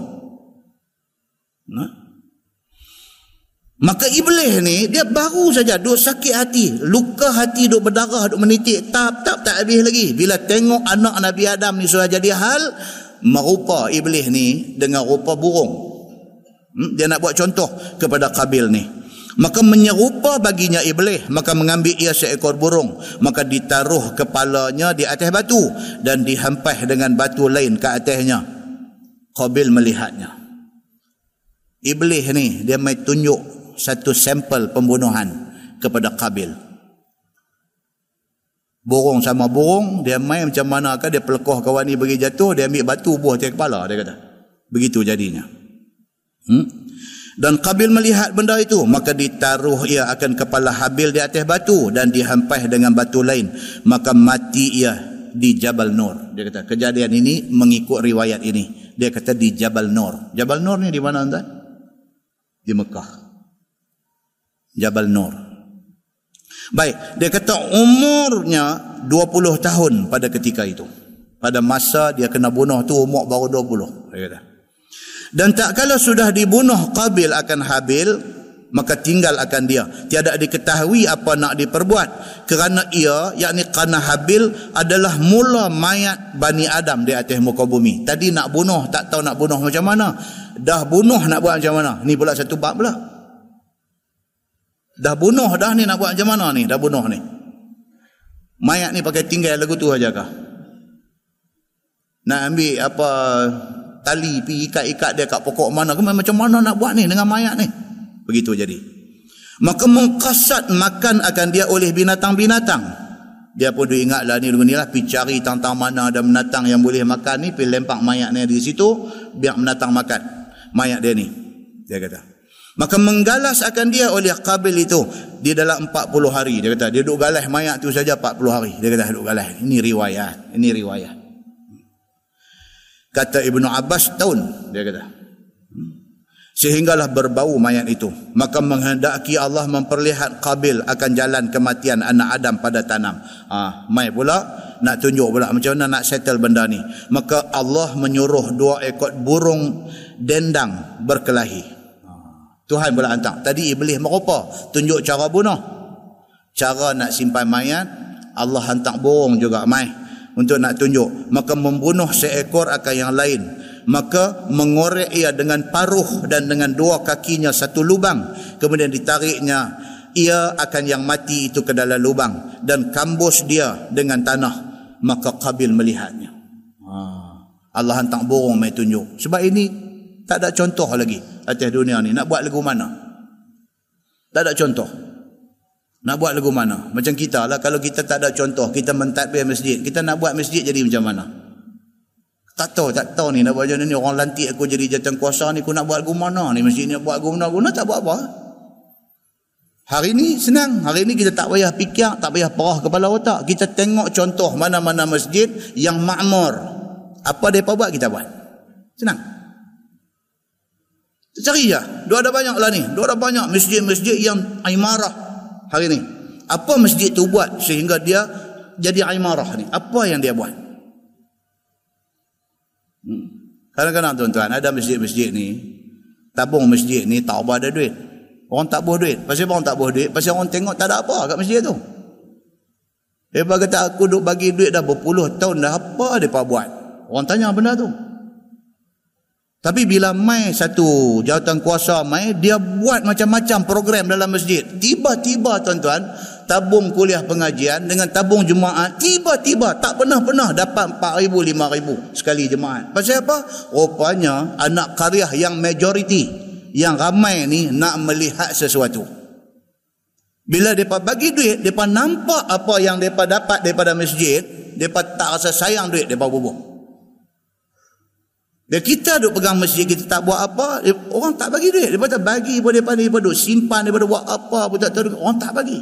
Nah Maka iblis ni dia baru saja duk sakit hati, luka hati duk berdarah, duk menitik, tap tap tak habis lagi. Bila tengok anak Nabi Adam ni sudah jadi hal, merupa iblis ni dengan rupa burung. Hmm? Dia nak buat contoh kepada Kabil ni. Maka menyerupa baginya iblis, maka mengambil ia seekor burung, maka ditaruh kepalanya di atas batu dan dihampas dengan batu lain ke atasnya. Kabil melihatnya. Iblis ni dia mai tunjuk satu sampel pembunuhan kepada Kabil burung sama burung dia main macam mana kan dia pelekoh kawan ni bagi jatuh dia ambil batu buah atas kepala dia kata. Begitu jadinya. Hmm? dan Kabil melihat benda itu maka ditaruh ia akan kepala Habil di atas batu dan dihampas dengan batu lain. Maka mati ia di Jabal Nur. Dia kata kejadian ini mengikut riwayat ini. Dia kata di Jabal Nur. Jabal Nur ni di mana tuan? Di Mekah. Jabal Nur Baik, dia kata umurnya 20 tahun pada ketika itu. Pada masa dia kena bunuh tu umur baru 20. Dia kata. Dan tak kala sudah dibunuh Qabil akan Habil, maka tinggal akan dia. Tiada diketahui apa nak diperbuat. Kerana ia, yakni kerana Habil adalah mula mayat Bani Adam di atas muka bumi. Tadi nak bunuh, tak tahu nak bunuh macam mana. Dah bunuh nak buat macam mana. Ni pula satu bab pula. Dah bunuh dah ni nak buat macam mana ni? Dah bunuh ni. Mayat ni pakai tinggal lagu tu aja kah? Nak ambil apa tali pi ikat-ikat dia kat pokok mana ke macam mana nak buat ni dengan mayat ni? Begitu jadi. Maka mengkasat makan akan dia oleh binatang-binatang. Dia pun ingatlah ni ni lah pi cari tang-tang mana ada binatang yang boleh makan ni pi lempak mayat ni di situ biar binatang makan mayat dia ni. Dia kata. Maka menggalas akan dia oleh Qabil itu di dalam 40 hari. Dia kata, dia duduk galas mayat tu saja 40 hari. Dia kata, duduk galas. Ini riwayat. Ini riwayat. Kata Ibnu Abbas tahun. Dia kata. Sehinggalah berbau mayat itu. Maka menghendaki Allah memperlihat Qabil akan jalan kematian anak Adam pada tanam. Ah, mai pula nak tunjuk pula macam mana nak settle benda ni. Maka Allah menyuruh dua ekor burung dendang berkelahi. Tuhan pula hantar. Tadi iblis merupa. Tunjuk cara bunuh. Cara nak simpan mayat. Allah hantar burung juga mai. Untuk nak tunjuk. Maka membunuh seekor akan yang lain. Maka mengorek ia dengan paruh dan dengan dua kakinya satu lubang. Kemudian ditariknya. Ia akan yang mati itu ke dalam lubang. Dan kambus dia dengan tanah. Maka Qabil melihatnya. Ha. Allah hantar burung mai tunjuk. Sebab ini tak ada contoh lagi atas dunia ni. Nak buat lagu mana? Tak ada contoh. Nak buat lagu mana? Macam kita lah. Kalau kita tak ada contoh, kita mentadbir masjid. Kita nak buat masjid jadi macam mana? Tak tahu, tak tahu ni nak buat macam ni. Orang lantik aku jadi jatuh kuasa ni. Aku nak buat lagu mana ni? Masjid ni nak buat lagu mana? Guna tak buat apa? Hari ni senang. Hari ni kita tak payah fikir, tak payah perah kepala otak. Kita tengok contoh mana-mana masjid yang makmur. Apa mereka buat, kita buat. Senang. Cari je. Dua ada banyak lah ni. Dua ada banyak masjid-masjid yang aimarah hari ni. Apa masjid tu buat sehingga dia jadi aimarah ni? Apa yang dia buat? Hmm. Kadang-kadang tuan-tuan, ada masjid-masjid ni, tabung masjid ni tak ada duit. Orang tak buah duit. Pasal orang tak buah duit? Pasal orang tengok tak ada apa kat masjid tu. Dia kata aku duk bagi duit dah berpuluh tahun dah. Apa dia buat? Orang tanya benda tu. Tapi bila mai satu jawatan kuasa mai, dia buat macam-macam program dalam masjid. Tiba-tiba tuan-tuan, tabung kuliah pengajian dengan tabung jemaat, tiba-tiba tak pernah-pernah dapat 4,000, 5,000 sekali jemaat. Pasal apa? Rupanya anak karya yang majoriti, yang ramai ni nak melihat sesuatu. Bila mereka bagi duit, mereka nampak apa yang mereka dapat daripada masjid, mereka tak rasa sayang duit, mereka bubuh. Dan kita duk pegang masjid kita tak buat apa, orang tak bagi duit. Dia tak bagi pun daripada daripada duk simpan daripada buat apa pun tak tahu. Orang tak bagi.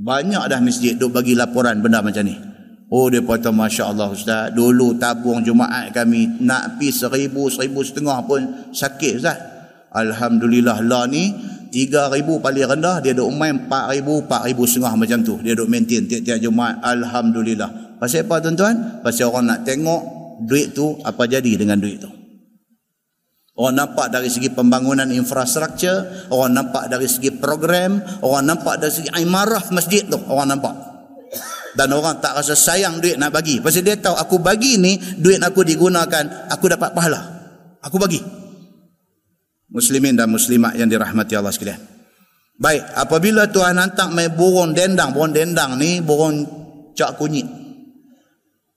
Banyak dah masjid duk bagi laporan benda macam ni. Oh dia kata Masya Allah Ustaz Dulu tabung Jumaat kami Nak pi seribu, seribu setengah pun Sakit Ustaz Alhamdulillah lah ni Tiga ribu paling rendah Dia duk main empat ribu, empat ribu setengah macam tu Dia duk maintain tiap-tiap Jumaat Alhamdulillah Pasal apa tuan-tuan? Pasal orang nak tengok duit tu apa jadi dengan duit tu? Orang nampak dari segi pembangunan infrastruktur orang nampak dari segi program orang nampak dari segi imarah masjid tu orang nampak. Dan orang tak rasa sayang duit nak bagi. Pasal dia tahu aku bagi ni duit aku digunakan aku dapat pahala. Aku bagi. Muslimin dan muslimat yang dirahmati Allah sekalian. Baik apabila Tuhan hantar mai burung dendang burung dendang ni burung cak kunyit.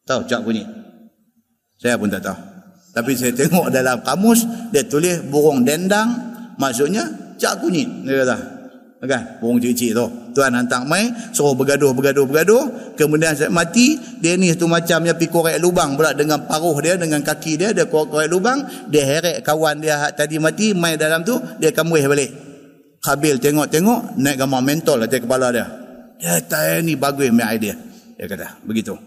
Tahu cak kunyit saya pun tak tahu. Tapi saya tengok dalam kamus, dia tulis burung dendang, maksudnya cak kunyit. Dia kata, kan? Burung cik-cik tu. Tuan hantar mai, suruh bergaduh, bergaduh, bergaduh. Kemudian saya mati, dia ni tu macamnya pergi korek lubang pula dengan paruh dia, dengan kaki dia, dia korek, korek lubang, dia heret kawan dia tadi mati, mai dalam tu, dia kamuih balik. Kabil tengok-tengok, naik gambar mentol atas kepala dia. Dia kata, ni bagus main idea. Dia kata, begitu.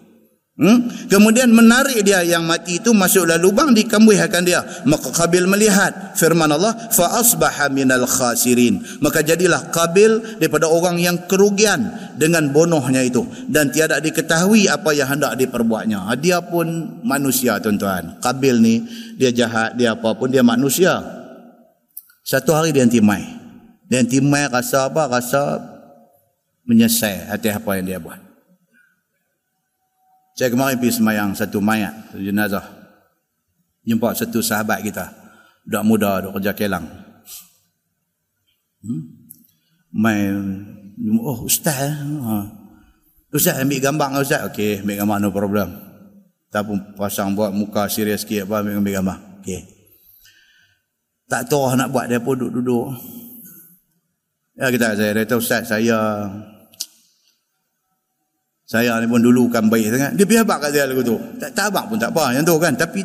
Hmm? Kemudian menarik dia yang mati itu masuk dalam lubang dikambuhkan dia. Maka Qabil melihat firman Allah fa asbaha minal khasirin. Maka jadilah Qabil daripada orang yang kerugian dengan bonohnya itu dan tiada diketahui apa yang hendak diperbuatnya. Dia pun manusia tuan-tuan. Qabil ni dia jahat, dia apa pun dia manusia. Satu hari dia timai. Dia timai rasa apa? Rasa menyesal atas apa yang dia buat. Saya kemarin pergi semayang satu mayat, satu jenazah. Jumpa satu sahabat kita. Budak muda, duk kerja kelang. Hmm? Main, oh ustaz. Ha. Ustaz ambil gambar dengan ustaz. Okey, ambil gambar no problem. Tak pun pasang buat muka serius sikit apa ambil, ambil gambar. Okey. Tak tahu nak buat dia pun duduk-duduk. Ya kita saya kata ustaz saya saya ni pun dulu kan baik sangat. Dia abang kat dia lagu tu. Tak, abang pun tak apa yang tu kan. Tapi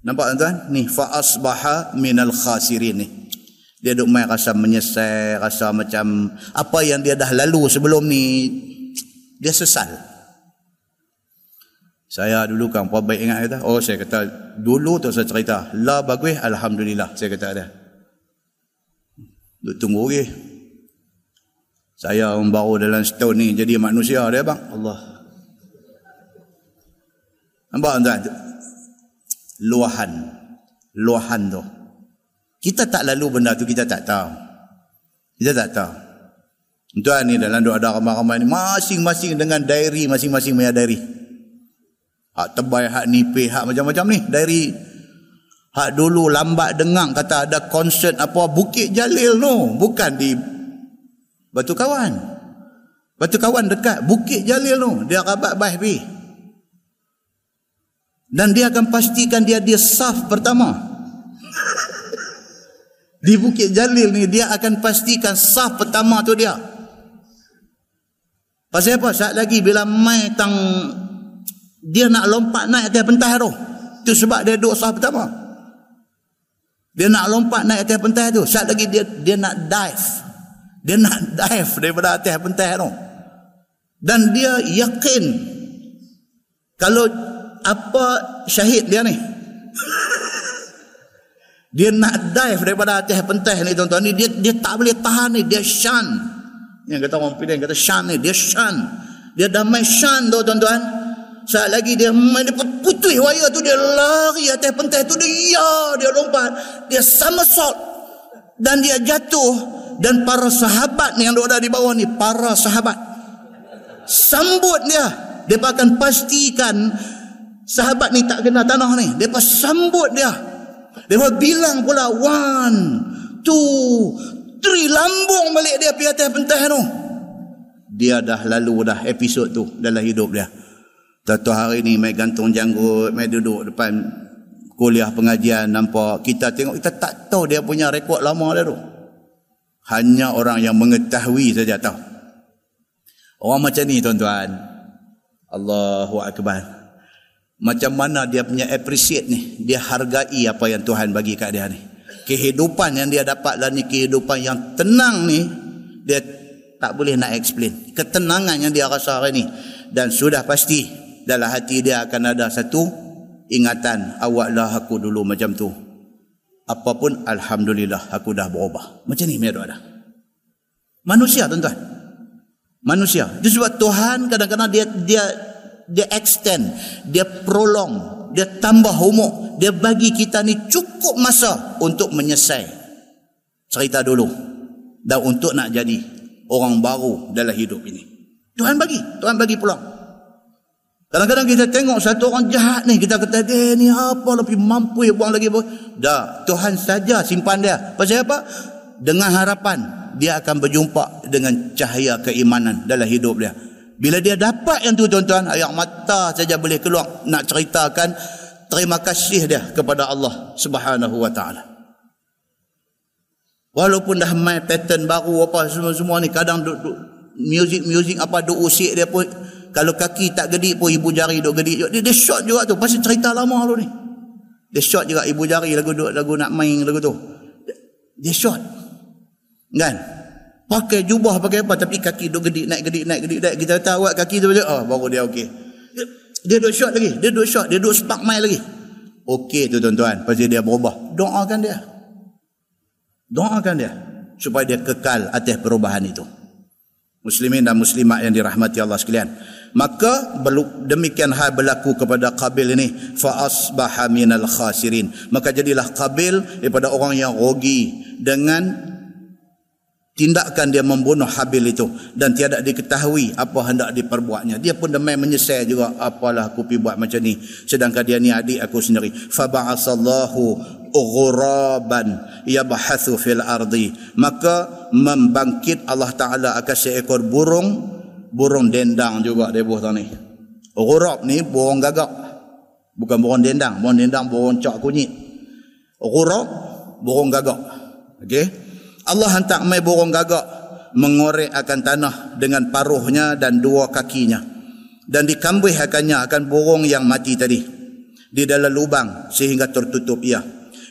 nampak tuan-tuan? Ni fa asbaha minal khasirin ni. Dia duk main rasa menyesal, rasa macam apa yang dia dah lalu sebelum ni dia sesal. Saya dulu kan apa baik ingat kata. Oh saya kata dulu tu saya cerita. La bagus alhamdulillah saya kata ada. Duk tunggu lagi. Okay. Saya baru dalam setahun ni jadi manusia dia bang. Allah. Nampak tuan? Luahan. Luahan tu. Kita tak lalu benda tu kita tak tahu. Kita tak tahu. Tuan ni dalam doa ada ramai-ramai ni masing-masing dengan diary masing-masing punya diary. Hak tebal, hak nipih, hak macam-macam ni. Diary hak dulu lambat dengang kata ada konsert apa Bukit Jalil tu. Bukan di Batu kawan. Batu kawan dekat Bukit Jalil tu. Dia rabat baih pi. Dan dia akan pastikan dia dia saf pertama. Di Bukit Jalil ni dia akan pastikan saf pertama tu dia. Pasal apa? Saat lagi bila mai tang dia nak lompat naik atas pentas tu. Itu sebab dia duduk saf pertama. Dia nak lompat naik atas pentas tu. Saat lagi dia dia nak dive. Dia nak dive daripada atas pentas tu. Dan dia yakin kalau apa syahid dia ni dia nak dive daripada atas pentas ni tuan-tuan ni dia dia tak boleh tahan ni dia shan yang kata orang pilih kata shan ni dia shan dia dah main shan tu tuan-tuan. Saat lagi dia main dia putih wayar tu dia lari atas pentas tu dia ya dia lompat. Dia somersault. Dan dia jatuh dan para sahabat yang ada di bawah ni para sahabat. Sambut dia. Dia akan pastikan sahabat ni tak kena tanah ni. Mereka sambut dia. Mereka bilang pula one two three lambung balik dia pergi atas pentas tu. Dia dah lalu dah episod tu dalam hidup dia. Satu hari ni mai gantung janggut mai duduk depan kuliah pengajian nampak kita tengok kita tak tahu dia punya rekod lama dia tu hanya orang yang mengetahui saja tahu. Orang macam ni tuan-tuan. Allahu Akbar. Macam mana dia punya appreciate ni? Dia hargai apa yang Tuhan bagi kat dia ni. Kehidupan yang dia dapat lah ni kehidupan yang tenang ni dia tak boleh nak explain. Ketenangan yang dia rasa hari ni. Dan sudah pasti dalam hati dia akan ada satu ingatan awaklah aku dulu macam tu apapun alhamdulillah aku dah berubah. Macam ni mereka ada. Manusia tuan-tuan. Manusia. Itu sebab Tuhan kadang-kadang dia dia dia extend, dia prolong, dia tambah umur, dia bagi kita ni cukup masa untuk menyelesai cerita dulu. Dan untuk nak jadi orang baru dalam hidup ini. Tuhan bagi, Tuhan bagi peluang. Kadang-kadang kita tengok satu orang jahat ni, kita kata dia ni apa lebih mampu ya buang lagi. Dah, Tuhan saja simpan dia. Pasal apa? Dengan harapan dia akan berjumpa dengan cahaya keimanan dalam hidup dia. Bila dia dapat yang tu tuan-tuan, air mata saja boleh keluar nak ceritakan terima kasih dia kepada Allah Subhanahu wa taala. Walaupun dah main pattern baru apa semua-semua ni kadang duk, duk music-music apa duk usik dia pun kalau kaki tak gedik pun ibu jari duk gedik dia, dia shot juga tu. Pasal cerita lama tu ni. Dia shot juga ibu jari lagu duk, lagu nak main lagu tu. Dia shot. Kan? pakai jubah pakai apa? Tapi kaki duk gedik naik gedik naik gedik naik. Kita tahu awak kaki tu oh baru dia okey. Dia, dia duk shot lagi. Dia duk shot dia duk spark mai lagi. Okey tu tuan-tuan. Pasal dia berubah. Doakan dia. Doakan dia. Supaya dia kekal atas perubahan itu. Muslimin dan muslimat yang dirahmati Allah sekalian maka demikian hal berlaku kepada Qabil ini. Fa asbaha minal khasirin. Maka jadilah Qabil daripada orang yang rugi dengan tindakan dia membunuh Habil itu. Dan tiada diketahui apa hendak diperbuatnya. Dia pun demai menyesal juga apalah aku pi buat macam ni? Sedangkan dia ni adik aku sendiri. Fa ba'asallahu ghuraban yabhathu fil ardi. Maka membangkit Allah taala akan seekor burung burung dendang juga dia buah ni ghurab ni burung gagak. Bukan burung dendang. Burung dendang burung cak kunyit. Ghurab burung gagak. Okey? Allah hantar mai burung gagak mengorek akan tanah dengan paruhnya dan dua kakinya. Dan dikambih akannya akan burung yang mati tadi. Di dalam lubang sehingga tertutup ia.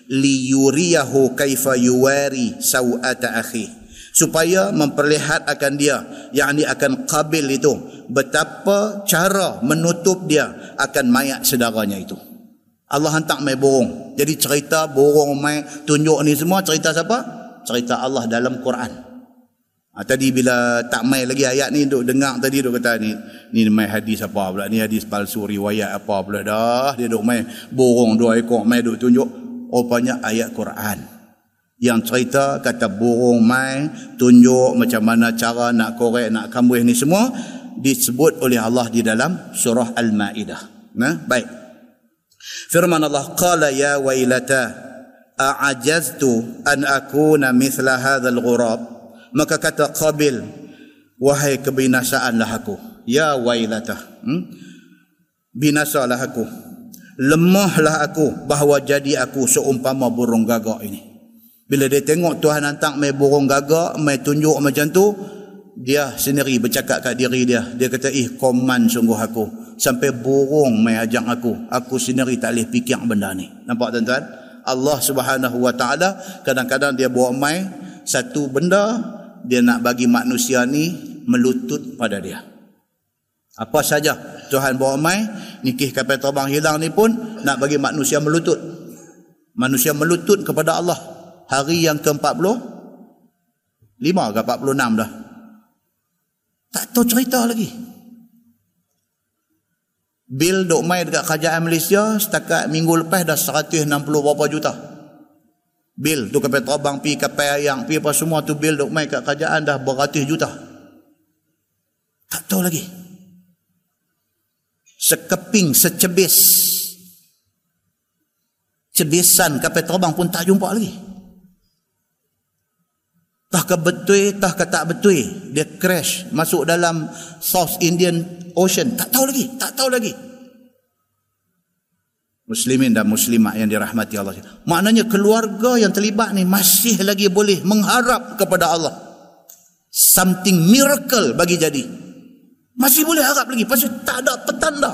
Liyuriyahu kaifa yuwari sawata akhi supaya memperlihat akan dia yakni akan qabil itu. Betapa cara menutup dia akan mayat saudaranya itu. Allah hantar mai burung. Jadi cerita burung mai tunjuk ni semua cerita siapa? Cerita Allah dalam Quran. Ha, tadi bila tak mai lagi ayat ni duk dengar tadi duk kata ni ni mai hadis apa pula? Ni hadis palsu riwayat apa pula dah? Dia duk mai burung dua ekor mai duk tunjuk. Rupanya ayat Quran yang cerita kata burung mai tunjuk macam mana cara nak korek nak kambuh ni semua disebut oleh Allah di dalam surah Al-Maidah. Nah, baik. Firman Allah qala ya wailata a'ajaztu an akuna mithla hadzal ghurab maka kata qabil wahai kebinasaanlah aku ya wailatah hmm? binasalah aku lemahlah aku bahawa jadi aku seumpama burung gagak ini bila dia tengok Tuhan hantar mai burung gagak mai tunjuk macam tu dia sendiri bercakap kat diri dia. Dia kata ih koman sungguh aku. Sampai burung mai ajak aku. Aku sendiri tak boleh fikir benda ni. Nampak tuan-tuan? Allah Subhanahu wa taala kadang-kadang dia buat mai satu benda dia nak bagi manusia ni melutut pada dia. Apa saja Tuhan bawa mai nikih kapal terbang hilang ni pun nak bagi manusia melutut. Manusia melutut kepada Allah hari yang ke-40? Lima ke 46 dah. Tak tahu cerita lagi. Bil dok mai dekat kerajaan Malaysia setakat minggu lepas dah 160 berapa juta. Bil tu kapal terbang pi kapal yang pi apa semua tu bil dok mai kat kerajaan dah beratus juta. Tak tahu lagi. Sekeping secebis. Cebisan kapal terbang pun tak jumpa lagi tak ke betul tak ke tak betul. Dia crash masuk dalam South Indian Ocean. Tak tahu lagi tak tahu lagi. Muslimin dan muslimat yang dirahmati Allah. Maknanya keluarga yang terlibat ni masih lagi boleh mengharap kepada Allah. Something miracle bagi jadi. Masih boleh harap lagi. Pasal tak ada petanda.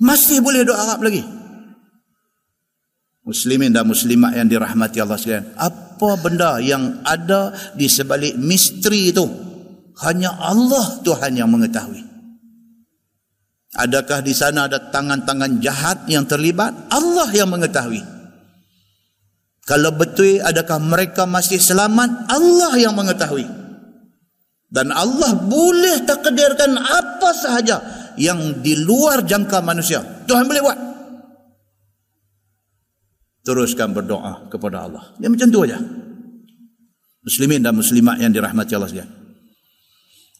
Masih boleh doa harap lagi. Muslimin dan muslimat yang dirahmati Allah sekalian. Apa benda yang ada di sebalik misteri itu? Hanya Allah Tuhan yang mengetahui. Adakah di sana ada tangan-tangan jahat yang terlibat? Allah yang mengetahui. Kalau betul adakah mereka masih selamat? Allah yang mengetahui. Dan Allah boleh takdirkan apa sahaja yang di luar jangka manusia. Tuhan boleh buat. Teruskan berdoa kepada Allah. Dia macam tu aja. Muslimin dan muslimat yang dirahmati Allah sekalian.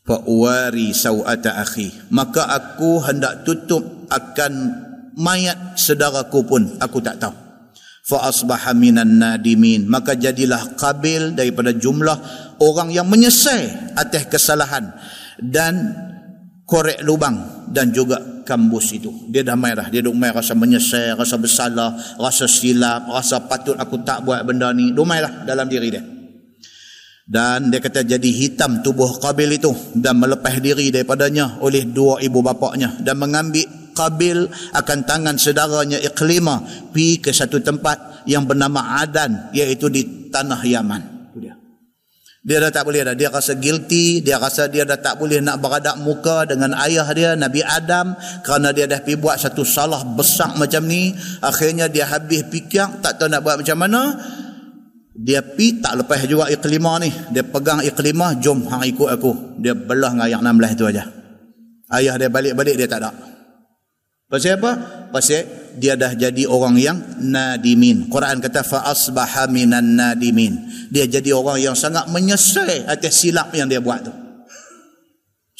Fa'wari sawata akhi. Maka aku hendak tutup akan mayat saudaraku pun aku tak tahu fa asbaha minan nadimin maka jadilah kabil daripada jumlah orang yang menyesal atas kesalahan dan korek lubang dan juga kambus itu. Dia dah mai dah dia duk mai rasa menyesal rasa bersalah rasa silap rasa patut aku tak buat benda ni. Duk mai lah dalam diri dia. Dan dia kata jadi hitam tubuh Qabil itu dan melepas diri daripadanya oleh dua ibu bapaknya dan mengambil Qabil akan tangan saudaranya Iqlima pi ke satu tempat yang bernama Adan iaitu di tanah Yaman. Dia. Dah tak boleh dah. Dia rasa guilty. Dia rasa dia dah tak boleh nak beradab muka dengan ayah dia, Nabi Adam. Kerana dia dah pergi buat satu salah besar macam ni. Akhirnya dia habis fikir, tak tahu nak buat macam mana. Dia pi tak lepas juga iklimah ni. Dia pegang iklimah, jom hang ikut aku. Dia belah dengan ayat 16 tu aja. Ayah dia balik-balik, dia tak ada. Pasal apa? Pasal dia dah jadi orang yang nadimin. Quran kata fa asbaha minan nadimin. Dia jadi orang yang sangat menyesal atas silap yang dia buat tu.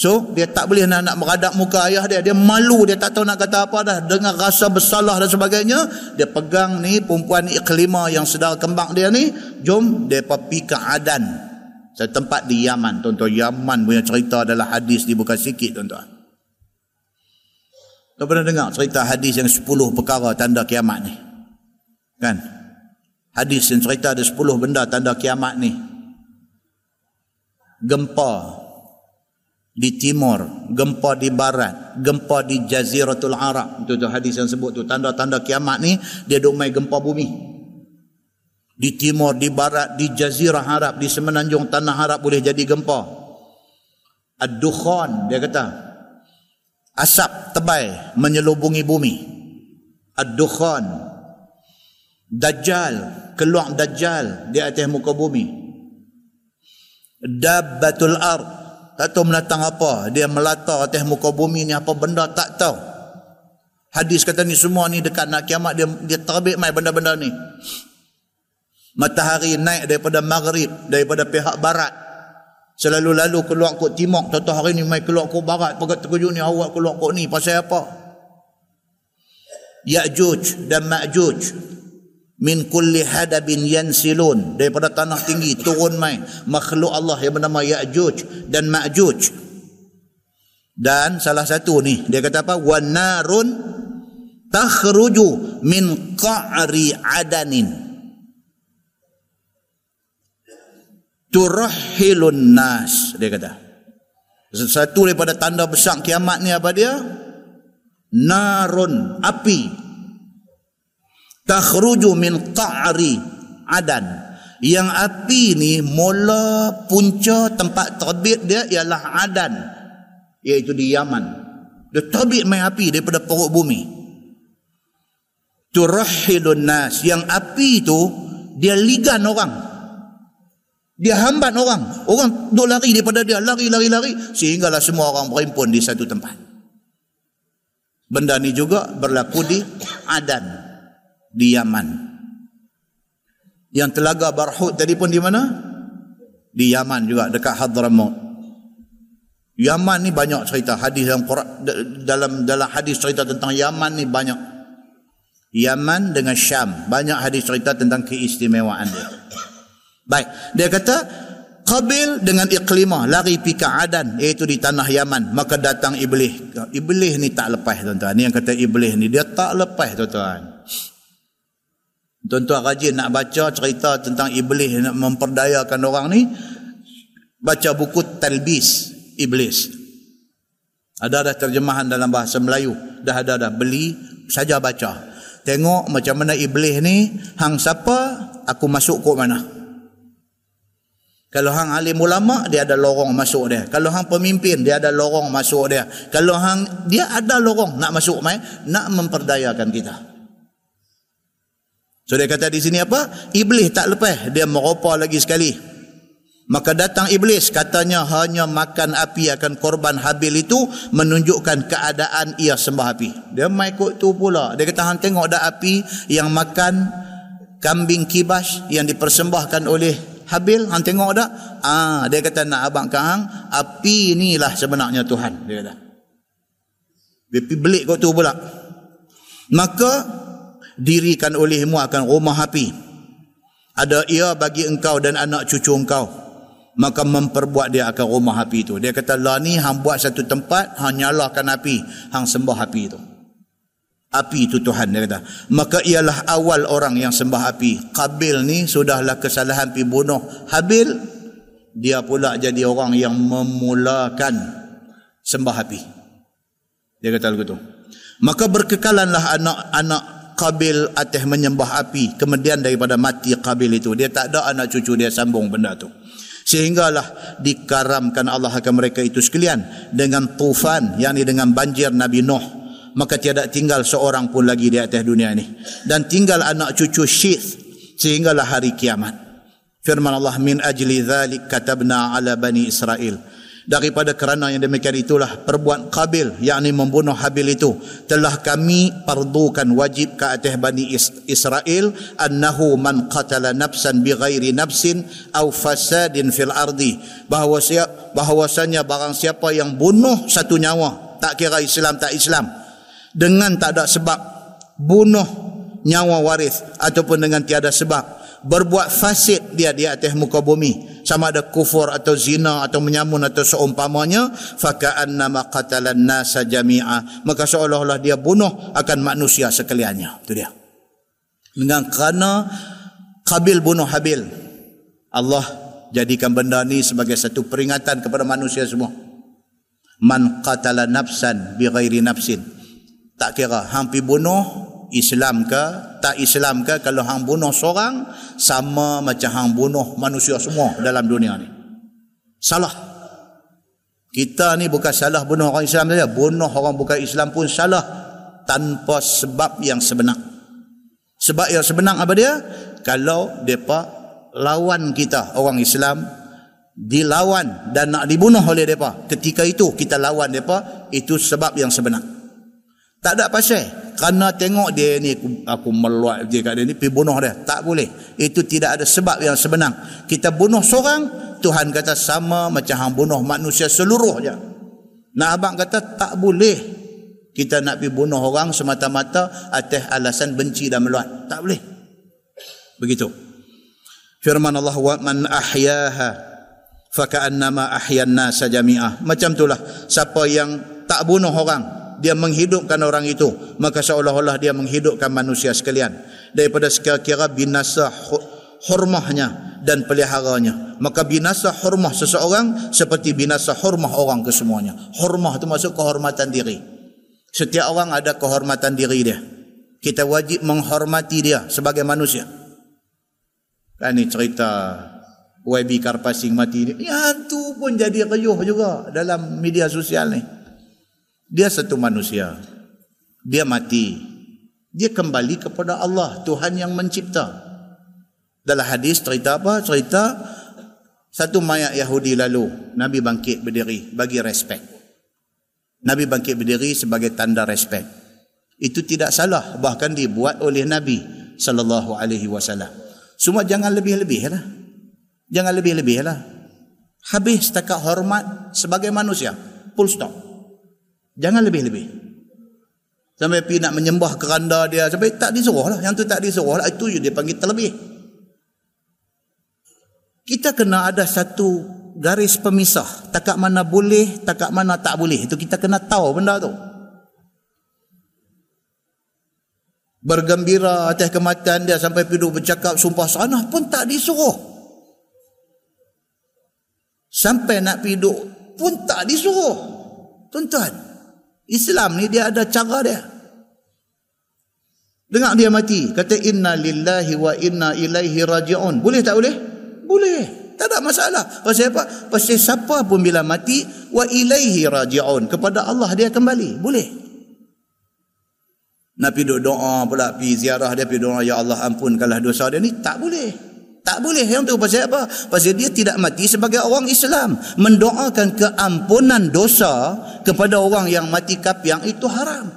So, dia tak boleh nak, nak meradap muka ayah dia. Dia malu, dia tak tahu nak kata apa dah. Dengan rasa bersalah dan sebagainya, dia pegang ni perempuan iklima yang sedang kembang dia ni, jom dia pergi ke Adan. Satu tempat di Yaman. Tuan-tuan, Yaman punya cerita adalah hadis dibuka sikit, tuan-tuan. Kau pernah dengar cerita hadis yang 10 perkara tanda kiamat ni? Kan? Hadis yang cerita ada 10 benda tanda kiamat ni. Gempa di timur, gempa di barat, gempa di jaziratul Arab. Itu tu hadis yang sebut tu. Tanda-tanda kiamat ni, dia duk main gempa bumi. Di timur, di barat, di jazirah Arab, di semenanjung tanah Arab boleh jadi gempa. Ad-Dukhan, dia kata asap tebal menyelubungi bumi. Ad-dukhan. Dajjal keluar dajjal di atas muka bumi. Dabbatul ard. Tak tahu menatang apa. Dia melata atas muka bumi ni. Apa benda tak tahu. Hadis kata ni semua ni dekat nak kiamat. Dia dia terbit mai benda-benda ni. Matahari naik daripada maghrib daripada pihak barat Selalu lalu keluar kok timur, tahu hari ni mai keluar kok barat, pegat terkejut ni awak keluar kok ni. Pasal apa? Ya'juj dan Ma'juj min kulli hadabin yansilun. Daripada tanah tinggi turun mai. Makhluk Allah yang bernama Ya'juj dan Ma'juj. Dan salah satu ni dia kata apa? Wanarun takhruju min qa'ri adanin turahilun nas dia kata. Satu daripada tanda besar kiamat ni apa dia? Narun api. Takhruju min qa'ri adan. Yang api ni mula punca tempat terbit dia ialah adan iaitu di Yaman. Dia terbit main api daripada perut bumi. Turahilun nas yang api tu dia ligan orang dia hambat orang orang duk lari daripada dia lari lari lari sehinggalah semua orang berhimpun di satu tempat benda ni juga berlaku di Adan di Yaman yang telaga Barhut tadi pun di mana? Di Yaman juga dekat Hadramaut. Yaman ni banyak cerita hadis dalam Quran dalam dalam hadis cerita tentang Yaman ni banyak. Yaman dengan Syam banyak hadis cerita tentang keistimewaan dia. Baik, dia kata Qabil dengan iklimah lari pi ke Adan iaitu di tanah Yaman maka datang iblis. Iblis ni tak lepas tuan-tuan. Ni yang kata iblis ni dia tak lepas tuan-tuan. Tuan-tuan rajin nak baca cerita tentang iblis nak memperdayakan orang ni. Baca buku Talbis Iblis. Ada dah terjemahan dalam bahasa Melayu. Dah ada dah. Beli saja baca. Tengok macam mana iblis ni. Hang siapa, aku masuk kok mana. Kalau hang alim ulama, dia ada lorong masuk dia. Kalau hang pemimpin, dia ada lorong masuk dia. Kalau hang, dia ada lorong nak masuk mai, nak memperdayakan kita. So dia kata di sini apa? Iblis tak lepas. Dia meropa lagi sekali. Maka datang iblis katanya hanya makan api akan korban Habil itu menunjukkan keadaan ia sembah api. Dia mai ikut tu pula. Dia kata hang tengok dah api yang makan kambing kibas yang dipersembahkan oleh Habil. Hang tengok dah? Ah, dia kata nak abang hang api inilah sebenarnya Tuhan. Dia kata. Dia pergi belik kau tu pula. Maka dirikan olehmu akan rumah api ada ia bagi engkau dan anak cucu engkau maka memperbuat dia akan rumah api itu dia kata lah ni hang buat satu tempat hang nyalakan api hang sembah api itu api itu Tuhan dia kata. Maka ialah awal orang yang sembah api. Qabil ni sudahlah kesalahan pi bunuh. Habil dia pula jadi orang yang memulakan sembah api. Dia kata begitu maka berkekalanlah anak-anak Qabil atas menyembah api. Kemudian daripada mati Qabil itu dia tak ada anak cucu dia sambung benda tu. Sehinggalah dikaramkan Allah akan mereka itu sekalian dengan tufan yakni dengan banjir Nabi Nuh maka tiada tinggal seorang pun lagi di atas dunia ini dan tinggal anak cucu Syith sehinggalah hari kiamat. Firman Allah min ajli dhalik katabna ala bani Israel. Daripada kerana yang demikian itulah perbuatan Qabil yakni membunuh Habil itu telah kami perdukan wajib ke atas Bani Israel annahu man qatala nafsan bighairi nafsin au fasadin fil ardi. Bahawa bahawasanya barang siapa yang bunuh satu nyawa tak kira Islam tak Islam dengan tak ada sebab bunuh nyawa waris ataupun dengan tiada sebab berbuat fasid dia di atas muka bumi sama ada kufur atau zina atau menyamun atau seumpamanya faka'annama qatalan nasa jami'a. Maka seolah-olah dia bunuh akan manusia sekaliannya. Itu dia. Dengan kerana Qabil bunuh Habil Allah jadikan benda ni sebagai satu peringatan kepada manusia semua. Man qatala nafsan bighairi nafsin tak kira hampir bunuh Islam ke tak Islam ke kalau hang bunuh seorang sama macam hang bunuh manusia semua dalam dunia ni. Salah. Kita ni bukan salah bunuh orang Islam saja. Bunuh orang bukan Islam pun salah tanpa sebab yang sebenar. Sebab yang sebenar apa dia? Kalau depa lawan kita orang Islam dilawan dan nak dibunuh oleh depa ketika itu kita lawan depa itu sebab yang sebenar tak ada pasal. Kerana tengok dia ni aku, aku meluat dia kat dia ni pergi bunuh dia. Tak boleh. Itu tidak ada sebab yang sebenar kita bunuh seorang Tuhan kata sama macam hang bunuh manusia seluruhnya nah abang kata tak boleh. Kita nak pergi bunuh orang semata-mata atas alasan benci dan meluat. Tak boleh. Begitu. Firman Allah wa man ahyaha faka'annama ahyan nasa jami'ah. Macam itulah. Siapa yang tak bunuh orang dia menghidupkan orang itu maka seolah-olah dia menghidupkan manusia sekalian. Daripada sekira-kira binasa hormahnya dan peliharanya. Maka binasa hormah seseorang seperti binasa hormah orang kesemuanya. Hormah itu maksud kehormatan diri. Setiap orang ada kehormatan diri dia. Kita wajib menghormati dia sebagai manusia. Kan ini cerita YB Karpasing mati ni. Ya tu pun jadi riuh juga dalam media sosial ni. Dia satu manusia. Dia mati. Dia kembali kepada Allah, Tuhan yang mencipta. Dalam hadis cerita apa? Cerita satu mayat Yahudi lalu, Nabi bangkit berdiri bagi respect. Nabi bangkit berdiri sebagai tanda respect. Itu tidak salah, bahkan dibuat oleh Nabi sallallahu alaihi wasallam. Semua jangan lebih-lebih lah. Jangan lebih-lebih lah. Habis setakat hormat sebagai manusia. Full stop. Jangan lebih-lebih. Sampai pergi nak menyembah keranda dia. Sampai tak disuruh lah. Yang tu tak disuruh lah. Itu dia panggil terlebih. Kita kena ada satu garis pemisah. Takat mana boleh, takat mana tak boleh. Itu kita kena tahu benda tu. Bergembira atas kematian dia sampai pergi bercakap sumpah sana pun tak disuruh. Sampai nak pergi pun tak disuruh. Tuan-tuan, Islam ni dia ada cara dia. Dengar dia mati, kata inna lillahi wa inna ilaihi raji'un. Boleh tak boleh? Boleh. Tak ada masalah. Pasal apa? Pasal siapa pun bila mati, wa ilaihi raji'un. Kepada Allah dia kembali. Boleh. Pergi doa pula, pergi ziarah dia, pergi doa, Ya Allah ampunkanlah dosa dia ni. Tak boleh. Tak boleh yang tu pasal apa? Pasal dia tidak mati sebagai orang Islam. Mendoakan keampunan dosa kepada orang yang mati kapiang itu haram.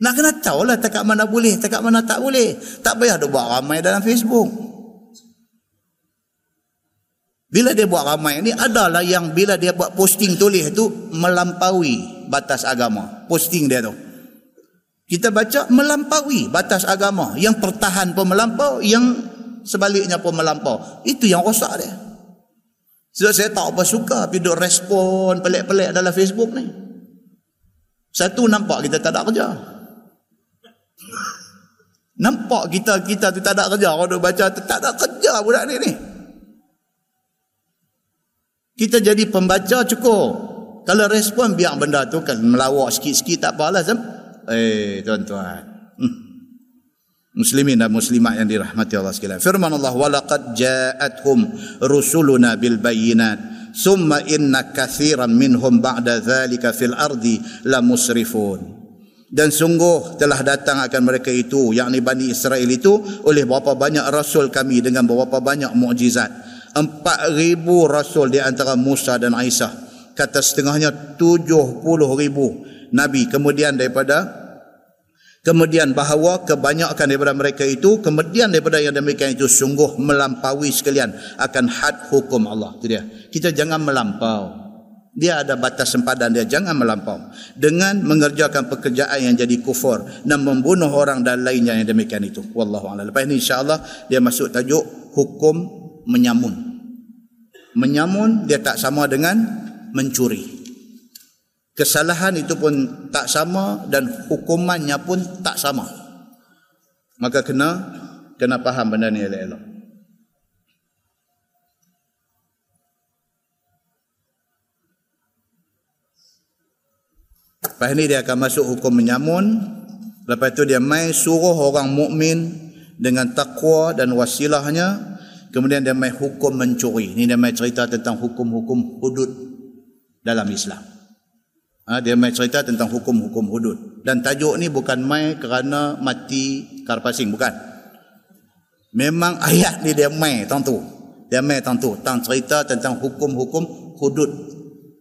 Nak kena tahu lah tak mana boleh, tak mana tak boleh. Tak payah dia buat ramai dalam Facebook. Bila dia buat ramai ni adalah yang bila dia buat posting tulis tu melampaui batas agama. Posting dia tu. Kita baca melampaui batas agama. Yang pertahan pun melampau, yang sebaliknya pun melampau. Itu yang rosak dia. Sebab saya tak apa suka pergi respon pelik-pelik dalam Facebook ni. Satu nampak kita tak ada kerja. Nampak kita kita tu tak ada kerja. Kalau baca tu tak ada kerja budak ni ni. Kita jadi pembaca cukup. Kalau respon biar benda tu kan melawak sikit-sikit tak apalah. Eh tuan-tuan. Muslimin dan muslimat yang dirahmati Allah sekalian. Firman Allah walaqad ja'atuhum rusuluna bil bayyinat thumma inna katsiran minhum ba'da dzalika fil ardi la musrifun. Dan sungguh telah datang akan mereka itu yakni Bani Israel itu oleh berapa banyak rasul kami dengan berapa banyak mukjizat. Empat ribu rasul di antara Musa dan Isa. Kata setengahnya tujuh puluh ribu Nabi. Kemudian daripada Kemudian bahawa kebanyakan daripada mereka itu, kemudian daripada yang demikian itu sungguh melampaui sekalian akan had hukum Allah. Itu dia. Kita jangan melampau. Dia ada batas sempadan dia. Jangan melampau. Dengan mengerjakan pekerjaan yang jadi kufur dan membunuh orang dan lainnya yang demikian itu. Wallahu'ala. Lepas ini insyaAllah dia masuk tajuk hukum menyamun. Menyamun dia tak sama dengan mencuri kesalahan itu pun tak sama dan hukumannya pun tak sama maka kena kena faham benda ni elok-elok Lepas ni dia akan masuk hukum menyamun. Lepas tu dia mai suruh orang mukmin dengan takwa dan wasilahnya. Kemudian dia mai hukum mencuri. Ini dia mai cerita tentang hukum-hukum hudud dalam Islam. Ha, dia mai cerita tentang hukum-hukum hudud. Dan tajuk ni bukan mai kerana mati karpasing. Bukan. Memang ayat ni dia mai tentu. Dia mai tentu. Tentang cerita tentang hukum-hukum hudud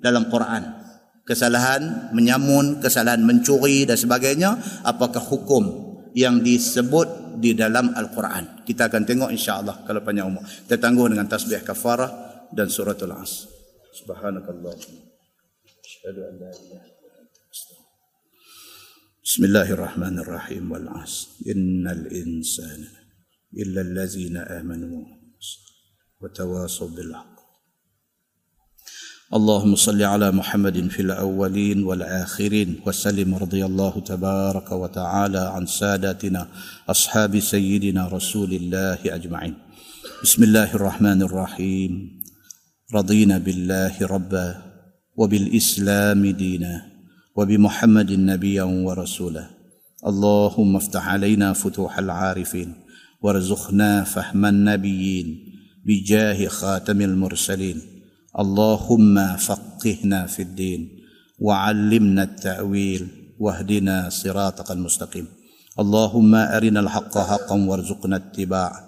dalam Quran. Kesalahan menyamun, kesalahan mencuri dan sebagainya. Apakah hukum yang disebut di dalam Al-Quran. Kita akan tengok insya-Allah kalau panjang umur. Kita tangguh dengan tasbih kafarah dan suratul as. Subhanakallah. أشهد أن لا إله إلا أنت بسم الله الرحمن الرحيم والعصر. إن الإنسان إلا الذين آمنوا وتواصوا بالحق. اللهم صل على محمد في الأولين والآخرين وسلم رضي الله تبارك وتعالى عن ساداتنا أصحاب سيدنا رسول الله أجمعين. بسم الله الرحمن الرحيم. رضينا بالله ربا وبالإسلام دينا وبمحمد نبيا ورسولا. اللهم افتح علينا فتوح العارفين وارزقنا فهم النبيين بجاه خاتم المرسلين. اللهم فقهنا في الدين وعلمنا التأويل واهدنا صراطك المستقيم. اللهم أرنا الحق حقا وارزقنا اتباعه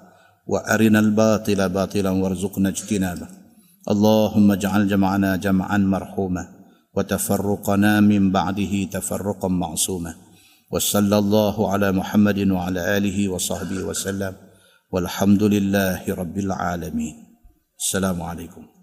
وأرنا الباطل باطلا وارزقنا اجتنابه. اللهم اجعل جمعنا جمعا مرحوما وتفرقنا من بعده تفرقا معصوما وصلى الله على محمد وعلى آله وصحبه وسلم والحمد لله رب العالمين. السلام عليكم.